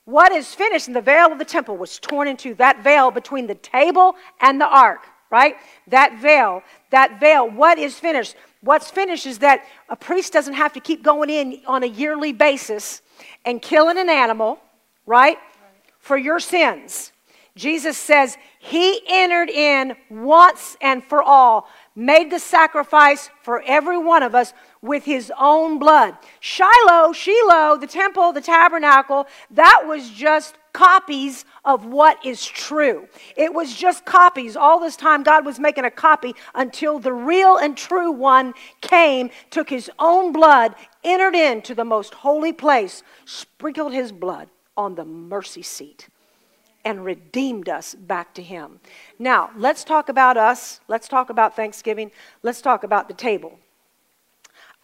Speaker 1: What is finished? And the veil of the temple was torn into that veil between the table and the ark right? That veil, that veil, what is finished? What's finished is that a priest doesn't have to keep going in on a yearly basis and killing an animal, right? For your sins. Jesus says he entered in once and for all, made the sacrifice for every one of us with his own blood. Shiloh, Shiloh, the temple, the tabernacle, that was just copies of what is true. It was just copies. All this time, God was making a copy until the real and true one came, took his own blood, entered into the most holy place, sprinkled his blood on the mercy seat and redeemed us back to Him. Now, let's talk about us. Let's talk about Thanksgiving. Let's talk about the table.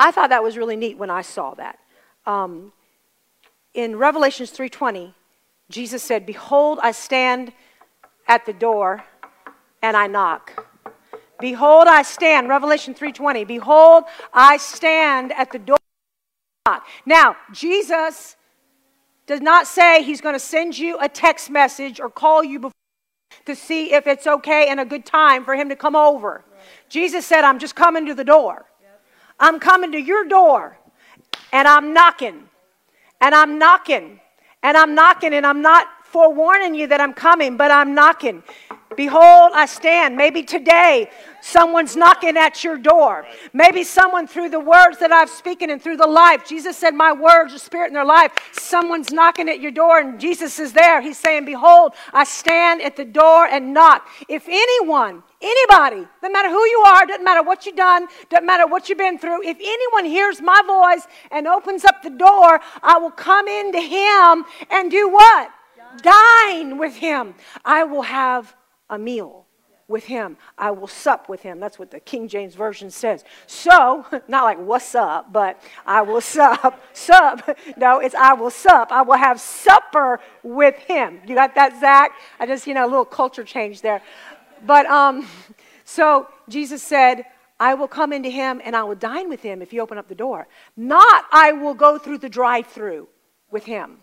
Speaker 1: I thought that was really neat when I saw that. Um, in Revelations 3:20, Jesus said, "Behold, I stand at the door and I knock." Behold, I stand, Revelation 3:20. Behold, I stand at the door. Now, Jesus does not say he's going to send you a text message or call you before to see if it's okay and a good time for him to come over. Right. Jesus said, I'm just coming to the door. Yep. I'm coming to your door and I'm knocking. And I'm knocking. And I'm knocking and I'm not forewarning you that I'm coming, but I'm knocking. Behold, I stand. Maybe today someone's knocking at your door. Maybe someone through the words that I've spoken and through the life. Jesus said, My words are spirit in their life. Someone's knocking at your door and Jesus is there. He's saying, Behold, I stand at the door and knock. If anyone, anybody, doesn't matter who you are, doesn't matter what you've done, doesn't matter what you've been through, if anyone hears my voice and opens up the door, I will come into him and do what? Dine with him. I will have a meal with him. I will sup with him. That's what the King James Version says. So, not like what's up, but I will sup. Sup. No, it's I will sup. I will have supper with him. You got that, Zach? I just, you know, a little culture change there. But um, so Jesus said, I will come into him and I will dine with him if you open up the door. Not I will go through the drive through with him.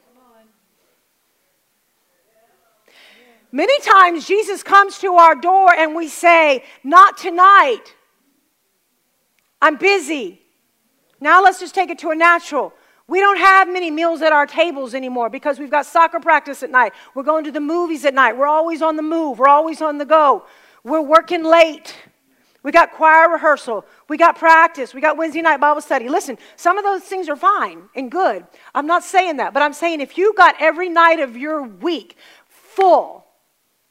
Speaker 1: Many times Jesus comes to our door and we say, Not tonight. I'm busy. Now let's just take it to a natural. We don't have many meals at our tables anymore because we've got soccer practice at night. We're going to the movies at night. We're always on the move. We're always on the go. We're working late. We got choir rehearsal. We got practice. We got Wednesday night Bible study. Listen, some of those things are fine and good. I'm not saying that, but I'm saying if you got every night of your week full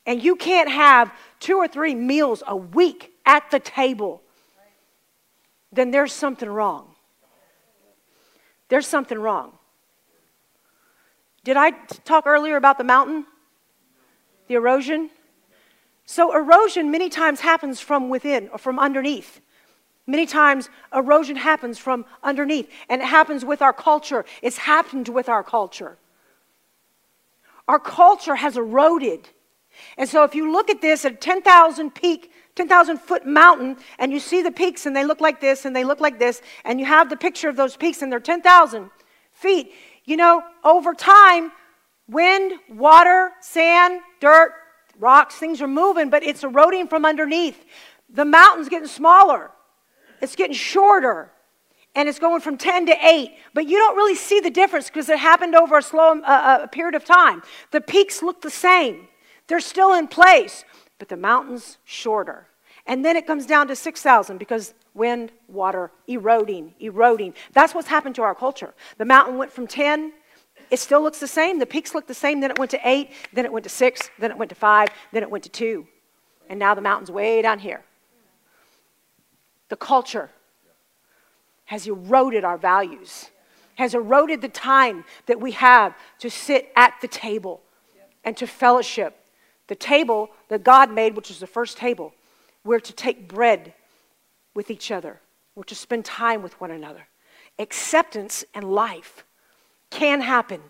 Speaker 1: and you can't have two or three meals a week at the table, then there's something wrong. There's something wrong. Did I talk earlier about the mountain? The erosion? So, erosion many times happens from within or from underneath. Many times, erosion happens from underneath, and it happens with our culture. It's happened with our culture. Our culture has eroded. And so, if you look at this at 10,000 peak, 10,000 foot mountain, and you see the peaks and they look like this and they look like this, and you have the picture of those peaks and they're 10,000 feet, you know, over time, wind, water, sand, dirt, rocks, things are moving, but it's eroding from underneath. The mountain's getting smaller, it's getting shorter, and it's going from 10 to 8. But you don't really see the difference because it happened over a slow uh, a period of time. The peaks look the same, they're still in place, but the mountain's shorter. And then it comes down to 6,000 because wind, water, eroding, eroding. That's what's happened to our culture. The mountain went from 10 it still looks the same. The peaks look the same. Then it went to eight, then it went to six, then it went to five, then it went to two. And now the mountain's way down here. The culture has eroded our values, has eroded the time that we have to sit at the table and to fellowship. The table that God made, which is the first table, we're to take bread with each other, we're to spend time with one another. Acceptance and life can happen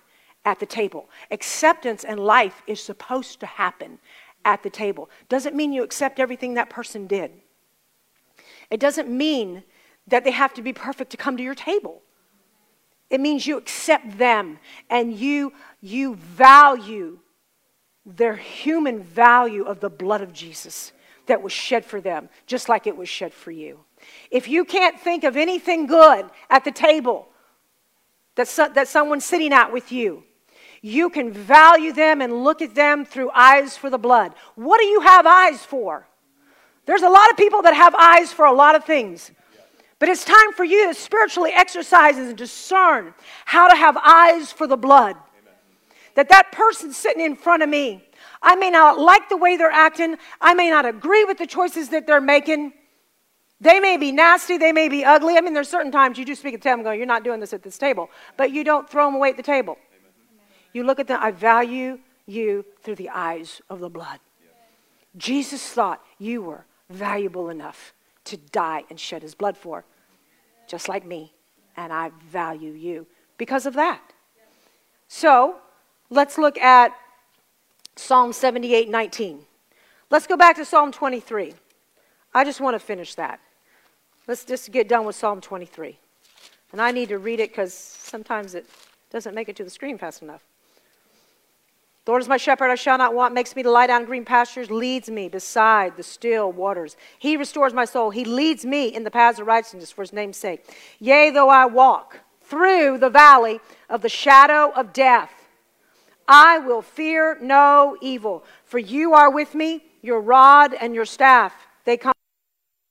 Speaker 1: at the table. Acceptance and life is supposed to happen at the table. Doesn't mean you accept everything that person did. It doesn't mean that they have to be perfect to come to your table. It means you accept them and you, you value their human value of the blood of Jesus that was shed for them, just like it was shed for you. If you can't think of anything good at the table, that, so, that someone's sitting at with you, you can value them and look at them through eyes for the blood. What do you have eyes for? There's a lot of people that have eyes for a lot of things. But it's time for you to spiritually exercise and discern how to have eyes for the blood. That that person sitting in front of me, I may not like the way they're acting, I may not agree with the choices that they're making, they may be nasty, they may be ugly. I mean, there's certain times you do speak at them and go, You're not doing this at this table. But you don't throw them away at the table. Amen. You look at them, I value you through the eyes of the blood. Jesus thought you were valuable enough to die and shed his blood for, just like me. And I value you because of that. So let's look at Psalm 78 19. Let's go back to Psalm 23. I just want to finish that. Let's just get done with Psalm 23. And I need to read it because sometimes it doesn't make it to the screen fast enough. The Lord is my shepherd, I shall not want, makes me to lie down in green pastures, leads me beside the still waters. He restores my soul. He leads me in the paths of righteousness for his name's sake. Yea, though I walk through the valley of the shadow of death, I will fear no evil, for you are with me, your rod and your staff, they come.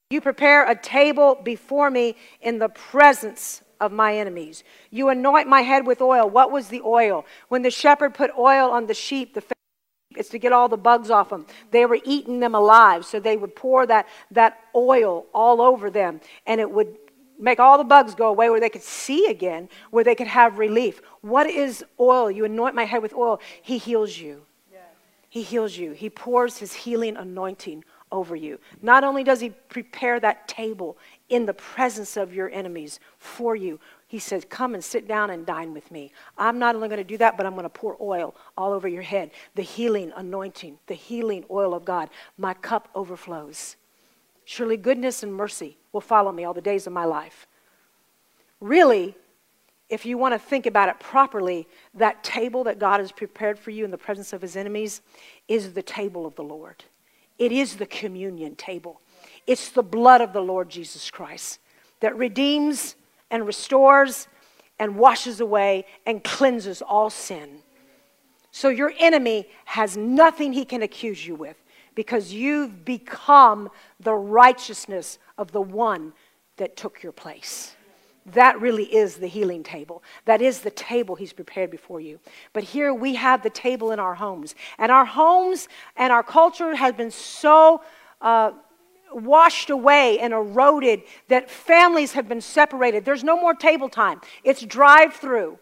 Speaker 1: You prepare a table before me in the presence of my enemies. You anoint my head with oil. What was the oil? When the shepherd put oil on the sheep, the it's to get all the bugs off them. They were eating them alive, so they would pour that, that oil all over them, and it would make all the bugs go away where they could see again, where they could have relief. What is oil? You anoint my head with oil. He heals you. He heals you. He pours his healing anointing over you. Not only does he prepare that table in the presence of your enemies for you, he says, Come and sit down and dine with me. I'm not only going to do that, but I'm going to pour oil all over your head. The healing anointing, the healing oil of God. My cup overflows. Surely goodness and mercy will follow me all the days of my life. Really, if you want to think about it properly, that table that God has prepared for you in the presence of his enemies is the table of the Lord. It is the communion table. It's the blood of the Lord Jesus Christ that redeems and restores and washes away and cleanses all sin. So your enemy has nothing he can accuse you with because you've become the righteousness of the one that took your place. that really is the healing table. That is the table He's prepared before you. But here we have the table in our homes. And our homes and our culture has been so. Uh, washed away and eroded that families have been separated. There's no more table time. It's drive through.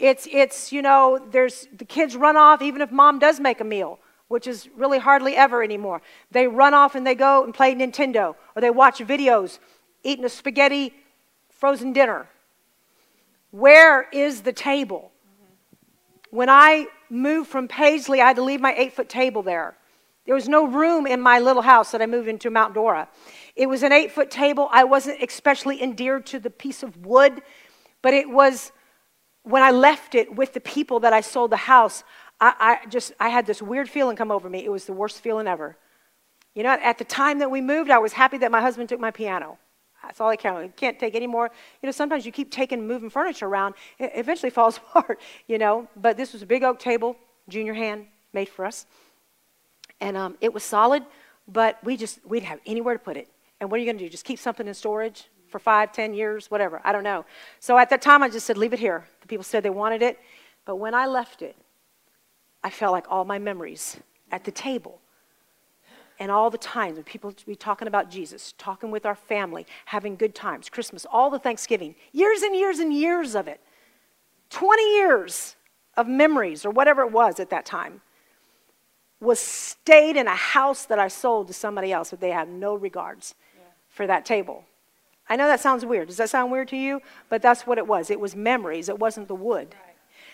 Speaker 1: It's, it's, you know, there's the kids run off even if mom does make a meal, which is really hardly ever anymore. They run off and they go and play Nintendo or they watch videos eating a spaghetti frozen dinner. Where is the table? When I moved from Paisley, I had to leave my eight foot table there. There was no room in my little house that I moved into Mount Dora. It was an eight foot table. I wasn't especially endeared to the piece of wood, but it was when I left it with the people that I sold the house, I, I, just I had this weird feeling come over me. It was the worst feeling ever. You know, at the time that we moved, I was happy that my husband took my piano. That's all I can. You can't take any more. You know, sometimes you keep taking moving furniture around, it eventually falls apart. You know, but this was a big oak table, junior hand made for us, and um, it was solid. But we just we'd have anywhere to put it. And what are you going to do? Just keep something in storage? for five, ten years, whatever. I don't know. So at that time, I just said, leave it here. The people said they wanted it. But when I left it, I felt like all my memories at the table and all the times when people would be talking about Jesus, talking with our family, having good times, Christmas, all the Thanksgiving, years and years and years of it, 20 years of memories or whatever it was at that time, was stayed in a house that I sold to somebody else that they have no regards yeah. for that table. I know that sounds weird. Does that sound weird to you? But that's what it was. It was memories, it wasn't the wood. Right.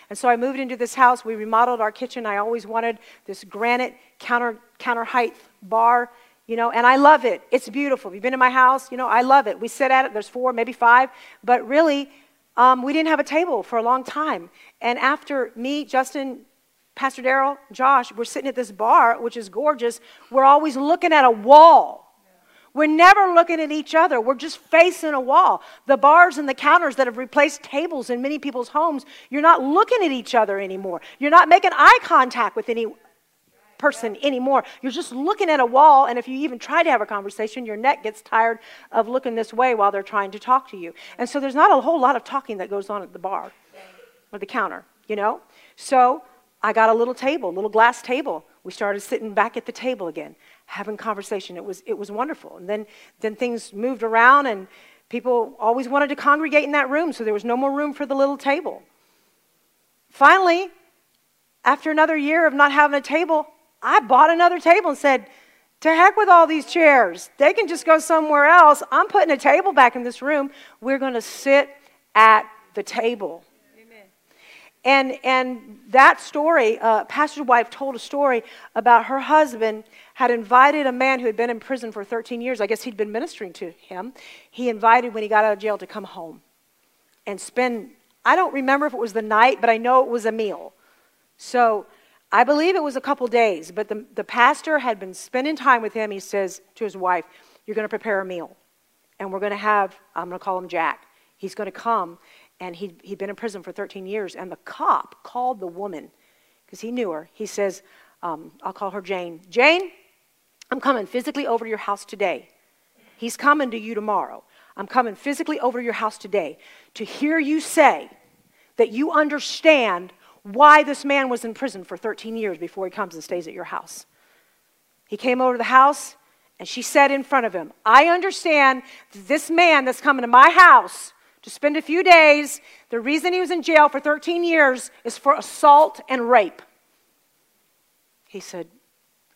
Speaker 1: And so I moved into this house. We remodeled our kitchen. I always wanted this granite counter, counter height bar, you know, and I love it. It's beautiful. You've been in my house, you know, I love it. We sit at it. There's four, maybe five. But really, um, we didn't have a table for a long time. And after me, Justin, Pastor Daryl, Josh, we're sitting at this bar, which is gorgeous. We're always looking at a wall we're never looking at each other. We're just facing a wall. The bars and the counters that have replaced tables in many people's homes, you're not looking at each other anymore. You're not making eye contact with any person anymore. You're just looking at a wall, and if you even try to have a conversation, your neck gets tired of looking this way while they're trying to talk to you. And so there's not a whole lot of talking that goes on at the bar or the counter, you know? So I got a little table, a little glass table. We started sitting back at the table again having conversation. It was, it was wonderful. And then, then things moved around, and people always wanted to congregate in that room, so there was no more room for the little table. Finally, after another year of not having a table, I bought another table and said, to heck with all these chairs. They can just go somewhere else. I'm putting a table back in this room. We're going to sit at the table. And, and that story, uh, Pastor's wife told a story about her husband had invited a man who had been in prison for 13 years. I guess he'd been ministering to him. He invited, when he got out of jail, to come home and spend, I don't remember if it was the night, but I know it was a meal. So I believe it was a couple days, but the, the pastor had been spending time with him. He says to his wife, You're going to prepare a meal. And we're going to have, I'm going to call him Jack. He's going to come and he'd, he'd been in prison for 13 years. And the cop called the woman because he knew her. He says, um, I'll call her Jane. Jane, I'm coming physically over to your house today. He's coming to you tomorrow. I'm coming physically over to your house today to hear you say that you understand why this man was in prison for 13 years before he comes and stays at your house. He came over to the house and she said in front of him, I understand this man that's coming to my house to spend a few days. The reason he was in jail for 13 years is for assault and rape. He said,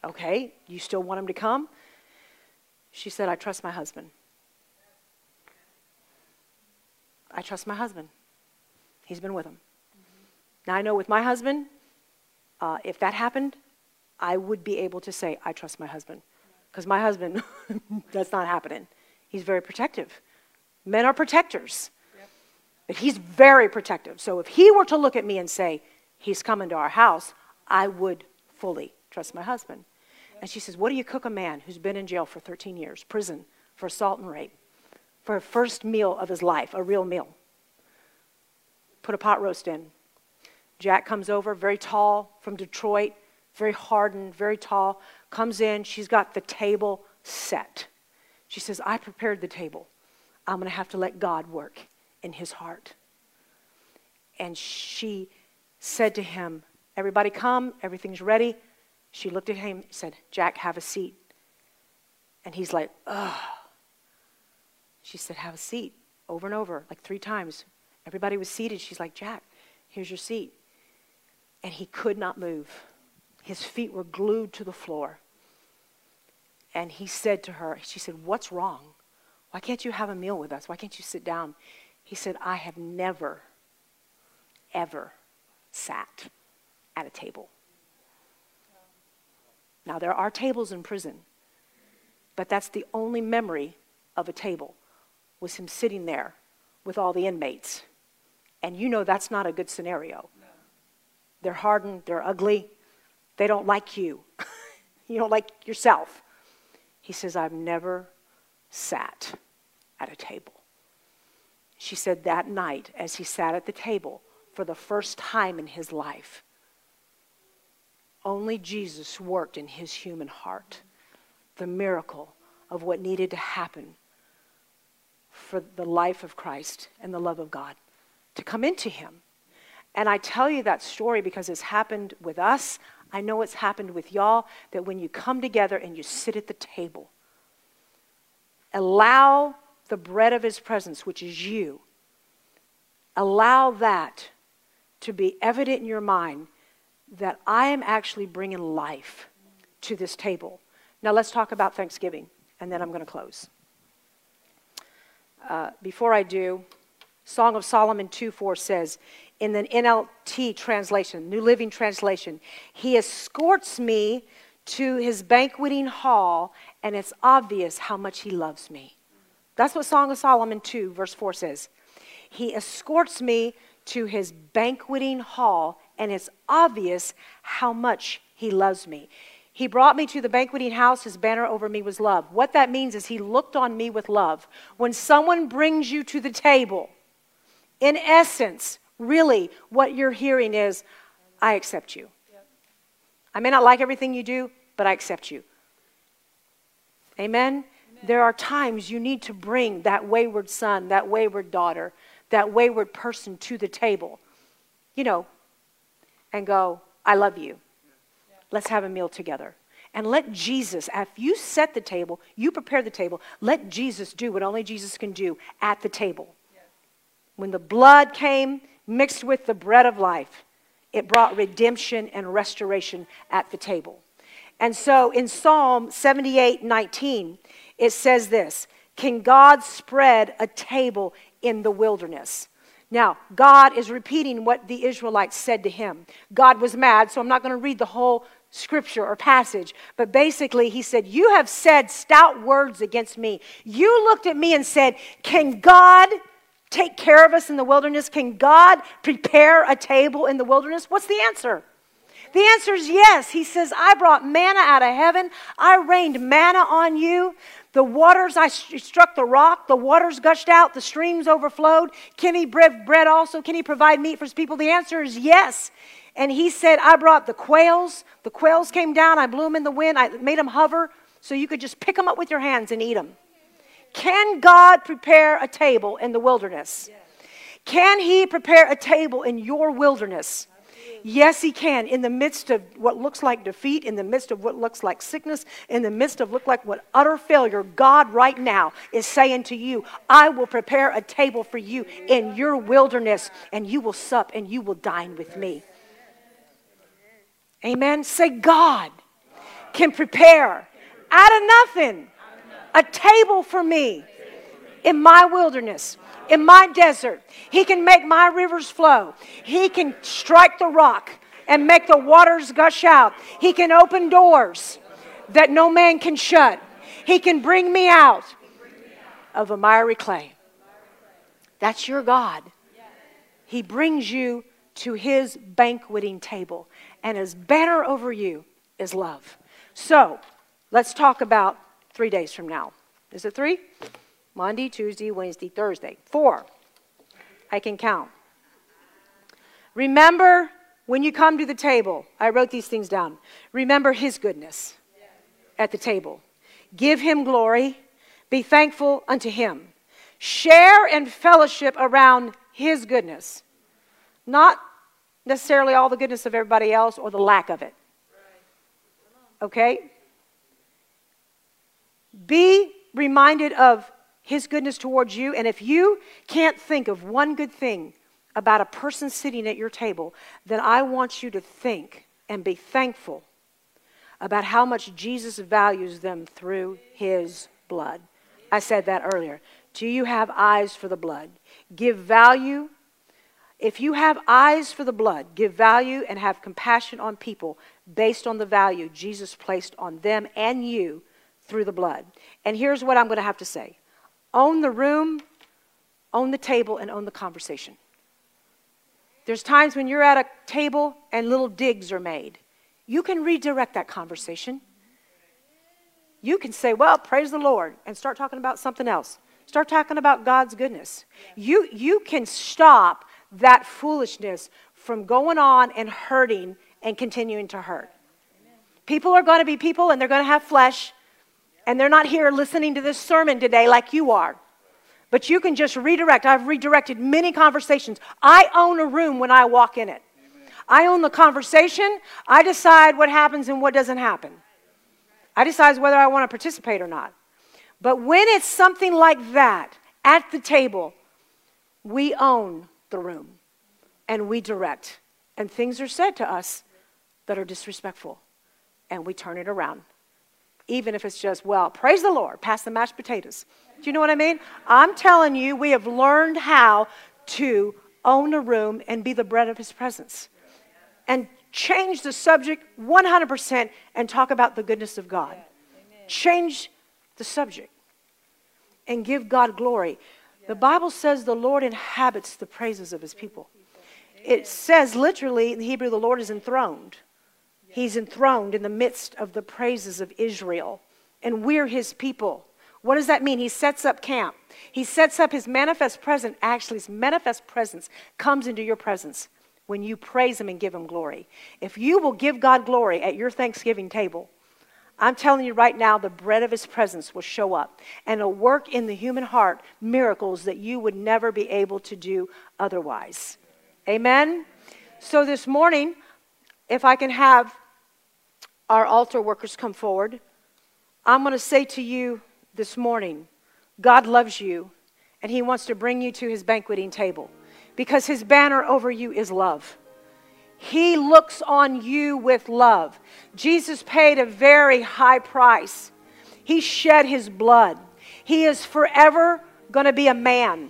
Speaker 1: Okay, you still want him to come? She said, I trust my husband. I trust my husband. He's been with him. Now, I know with my husband, uh, if that happened, I would be able to say, I trust my husband. Because my husband, that's not happening. He's very protective. Men are protectors. Yep. But he's very protective. So if he were to look at me and say, he's coming to our house, I would fully trust my husband. And she says, What do you cook a man who's been in jail for 13 years, prison for assault and rape, for a first meal of his life, a real meal? Put a pot roast in. Jack comes over, very tall, from Detroit, very hardened, very tall, comes in. She's got the table set. She says, I prepared the table. I'm going to have to let God work in his heart. And she said to him, Everybody come, everything's ready. She looked at him, said, Jack, have a seat. And he's like, ugh. She said, Have a seat, over and over, like three times. Everybody was seated. She's like, Jack, here's your seat. And he could not move. His feet were glued to the floor. And he said to her, She said, What's wrong? Why can't you have a meal with us? Why can't you sit down? He said, I have never, ever sat at a table. Now, there are tables in prison, but that's the only memory of a table was him sitting there with all the inmates. And you know that's not a good scenario. They're hardened, they're ugly, they don't like you. you don't like yourself. He says, I've never sat at a table. She said that night, as he sat at the table for the first time in his life, only Jesus worked in his human heart the miracle of what needed to happen for the life of Christ and the love of God to come into him. And I tell you that story because it's happened with us. I know it's happened with y'all that when you come together and you sit at the table, allow the bread of his presence, which is you, allow that to be evident in your mind that I am actually bringing life to this table. Now let's talk about Thanksgiving, and then I'm going to close. Uh, before I do, Song of Solomon 2 4 says, in the NLT translation, New Living Translation, He escorts me to His banqueting hall, and it's obvious how much He loves me. That's what Song of Solomon 2, verse 4 says. He escorts me to His banqueting hall, and it's obvious how much He loves me. He brought me to the banqueting house. His banner over me was love. What that means is he looked on me with love. When someone brings you to the table, in essence, really what you're hearing is, I accept you. I may not like everything you do, but I accept you. Amen? Amen? There are times you need to bring that wayward son, that wayward daughter, that wayward person to the table, you know, and go, I love you. Let's have a meal together. And let Jesus, if you set the table, you prepare the table, let Jesus do what only Jesus can do at the table. When the blood came mixed with the bread of life, it brought redemption and restoration at the table. And so in Psalm 78 19, it says this Can God spread a table in the wilderness? Now, God is repeating what the Israelites said to him. God was mad, so I'm not going to read the whole scripture or passage, but basically he said, You have said stout words against me. You looked at me and said, Can God take care of us in the wilderness? Can God prepare a table in the wilderness? What's the answer? The answer is yes. He says, I brought manna out of heaven. I rained manna on you. The waters, I struck the rock. The waters gushed out. The streams overflowed. Can he bread also? Can he provide meat for his people? The answer is yes. And he said, I brought the quails. The quails came down. I blew them in the wind. I made them hover so you could just pick them up with your hands and eat them. Can God prepare a table in the wilderness? Can He prepare a table in your wilderness? Yes, He can. In the midst of what looks like defeat, in the midst of what looks like sickness, in the midst of look like what utter failure, God right now is saying to you, I will prepare a table for you in your wilderness, and you will sup and you will dine with me. Amen. Say, God can prepare out of nothing a table for me in my wilderness, in my desert. He can make my rivers flow. He can strike the rock and make the waters gush out. He can open doors that no man can shut. He can bring me out of a miry clay. That's your God. He brings you to his banqueting table and his banner over you is love. So, let's talk about three days from now. Is it three? Monday, Tuesday, Wednesday, Thursday. Four. I can count. Remember when you come to the table, I wrote these things down. Remember his goodness at the table. Give him glory. Be thankful unto him. Share and fellowship around His goodness, not necessarily all the goodness of everybody else or the lack of it. Okay? Be reminded of His goodness towards you, and if you can't think of one good thing about a person sitting at your table, then I want you to think and be thankful about how much Jesus values them through His blood. I said that earlier. Do you have eyes for the blood? Give value. If you have eyes for the blood, give value and have compassion on people based on the value Jesus placed on them and you through the blood. And here's what I'm going to have to say own the room, own the table, and own the conversation. There's times when you're at a table and little digs are made. You can redirect that conversation. You can say, Well, praise the Lord, and start talking about something else. Start talking about God's goodness. You, you can stop that foolishness from going on and hurting and continuing to hurt. People are going to be people and they're going to have flesh, and they're not here listening to this sermon today like you are. But you can just redirect. I've redirected many conversations. I own a room when I walk in it. I own the conversation. I decide what happens and what doesn't happen. I decide whether I want to participate or not. But when it's something like that at the table, we own the room and we direct. And things are said to us that are disrespectful, and we turn it around. Even if it's just, well, praise the Lord, pass the mashed potatoes. Do you know what I mean? I'm telling you, we have learned how to own a room and be the bread of his presence. And change the subject 100% and talk about the goodness of God. Change the subject and give God glory. The Bible says the Lord inhabits the praises of his people. It says literally in Hebrew, the Lord is enthroned. He's enthroned in the midst of the praises of Israel, and we're his people. What does that mean? He sets up camp. He sets up his manifest presence. Actually, his manifest presence comes into your presence when you praise him and give him glory. If you will give God glory at your Thanksgiving table, I'm telling you right now, the bread of his presence will show up and it'll work in the human heart miracles that you would never be able to do otherwise. Amen? So this morning, if I can have our altar workers come forward, I'm going to say to you this morning God loves you and he wants to bring you to his banqueting table because his banner over you is love. He looks on you with love. Jesus paid a very high price. He shed his blood. He is forever going to be a man.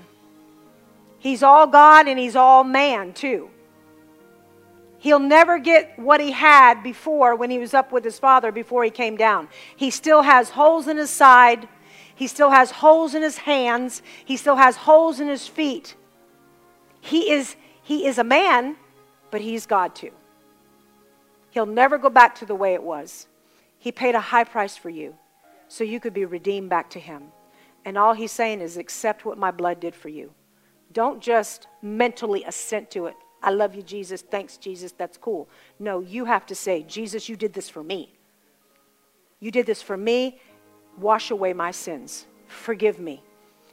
Speaker 1: He's all God and he's all man, too. He'll never get what he had before when he was up with his father before he came down. He still has holes in his side. He still has holes in his hands. He still has holes in his feet. He is, he is a man, but he's God too. He'll never go back to the way it was. He paid a high price for you so you could be redeemed back to him. And all he's saying is, accept what my blood did for you. Don't just mentally assent to it. I love you, Jesus. Thanks, Jesus. That's cool. No, you have to say, Jesus, you did this for me. You did this for me. Wash away my sins. Forgive me.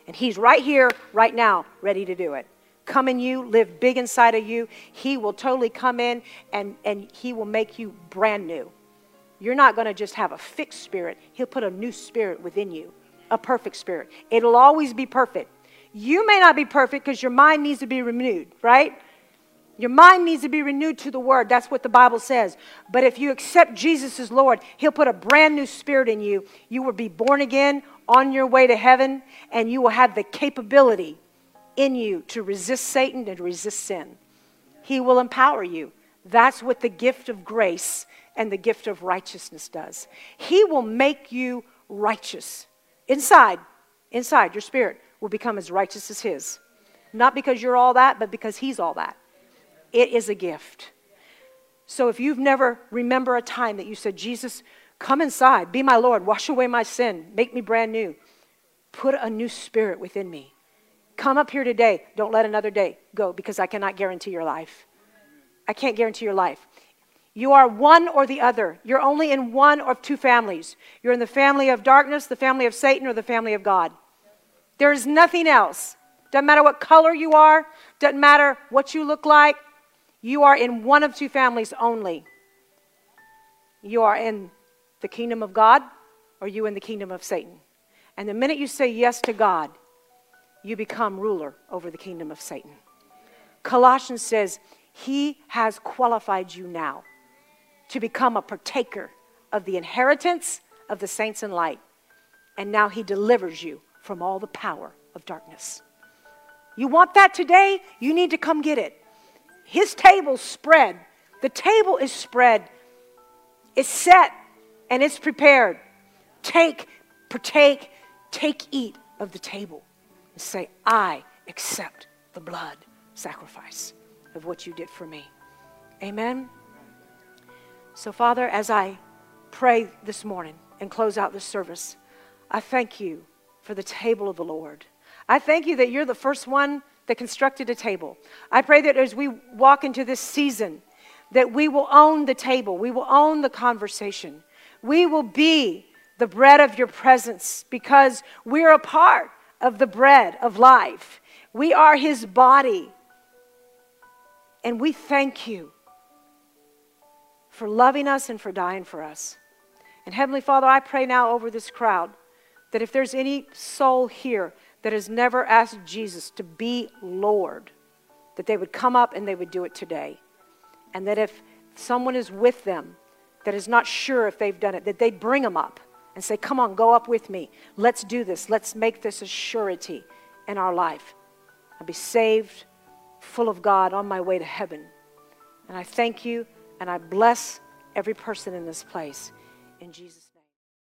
Speaker 1: And he's right here, right now, ready to do it come in you, live big inside of you. He will totally come in and, and He will make you brand new. You're not going to just have a fixed spirit, He'll put a new spirit within you, a perfect spirit. It'll always be perfect. You may not be perfect because your mind needs to be renewed, right? Your mind needs to be renewed to the word. That's what the Bible says. But if you accept Jesus as Lord, He'll put a brand new spirit in you. You will be born again on your way to heaven, and you will have the capability in you to resist Satan and resist sin. He will empower you. That's what the gift of grace and the gift of righteousness does. He will make you righteous. Inside, inside, your spirit will become as righteous as His. Not because you're all that, but because He's all that. It is a gift. So if you've never remember a time that you said, Jesus, come inside, be my Lord, wash away my sin, make me brand new, put a new spirit within me. Come up here today. Don't let another day go because I cannot guarantee your life. I can't guarantee your life. You are one or the other. You're only in one of two families. You're in the family of darkness, the family of Satan, or the family of God. There is nothing else. Doesn't matter what color you are, doesn't matter what you look like. You are in one of two families only. You are in the kingdom of God or you in the kingdom of Satan. And the minute you say yes to God, you become ruler over the kingdom of Satan. Colossians says, He has qualified you now to become a partaker of the inheritance of the saints in light. And now He delivers you from all the power of darkness. You want that today? You need to come get it. His table's spread. The table is spread, it's set, and it's prepared. Take, partake, take, eat of the table and say, I accept the blood sacrifice of what you did for me. Amen. So, Father, as I pray this morning and close out this service, I thank you for the table of the Lord. I thank you that you're the first one that constructed a table. I pray that as we walk into this season, that we will own the table, we will own the conversation, we will be the bread of your presence because we're a part of the bread of life. We are his body. And we thank you for loving us and for dying for us. And Heavenly Father, I pray now over this crowd that if there's any soul here that has never asked Jesus to be Lord, that they would come up and they would do it today. And that if someone is with them that is not sure if they've done it, that they'd bring them up and say, Come on, go up with me. Let's do this. Let's make this a surety in our life. I'll be saved, full of God, on my way to heaven. And I thank you and I bless every person in this place. In Jesus' name.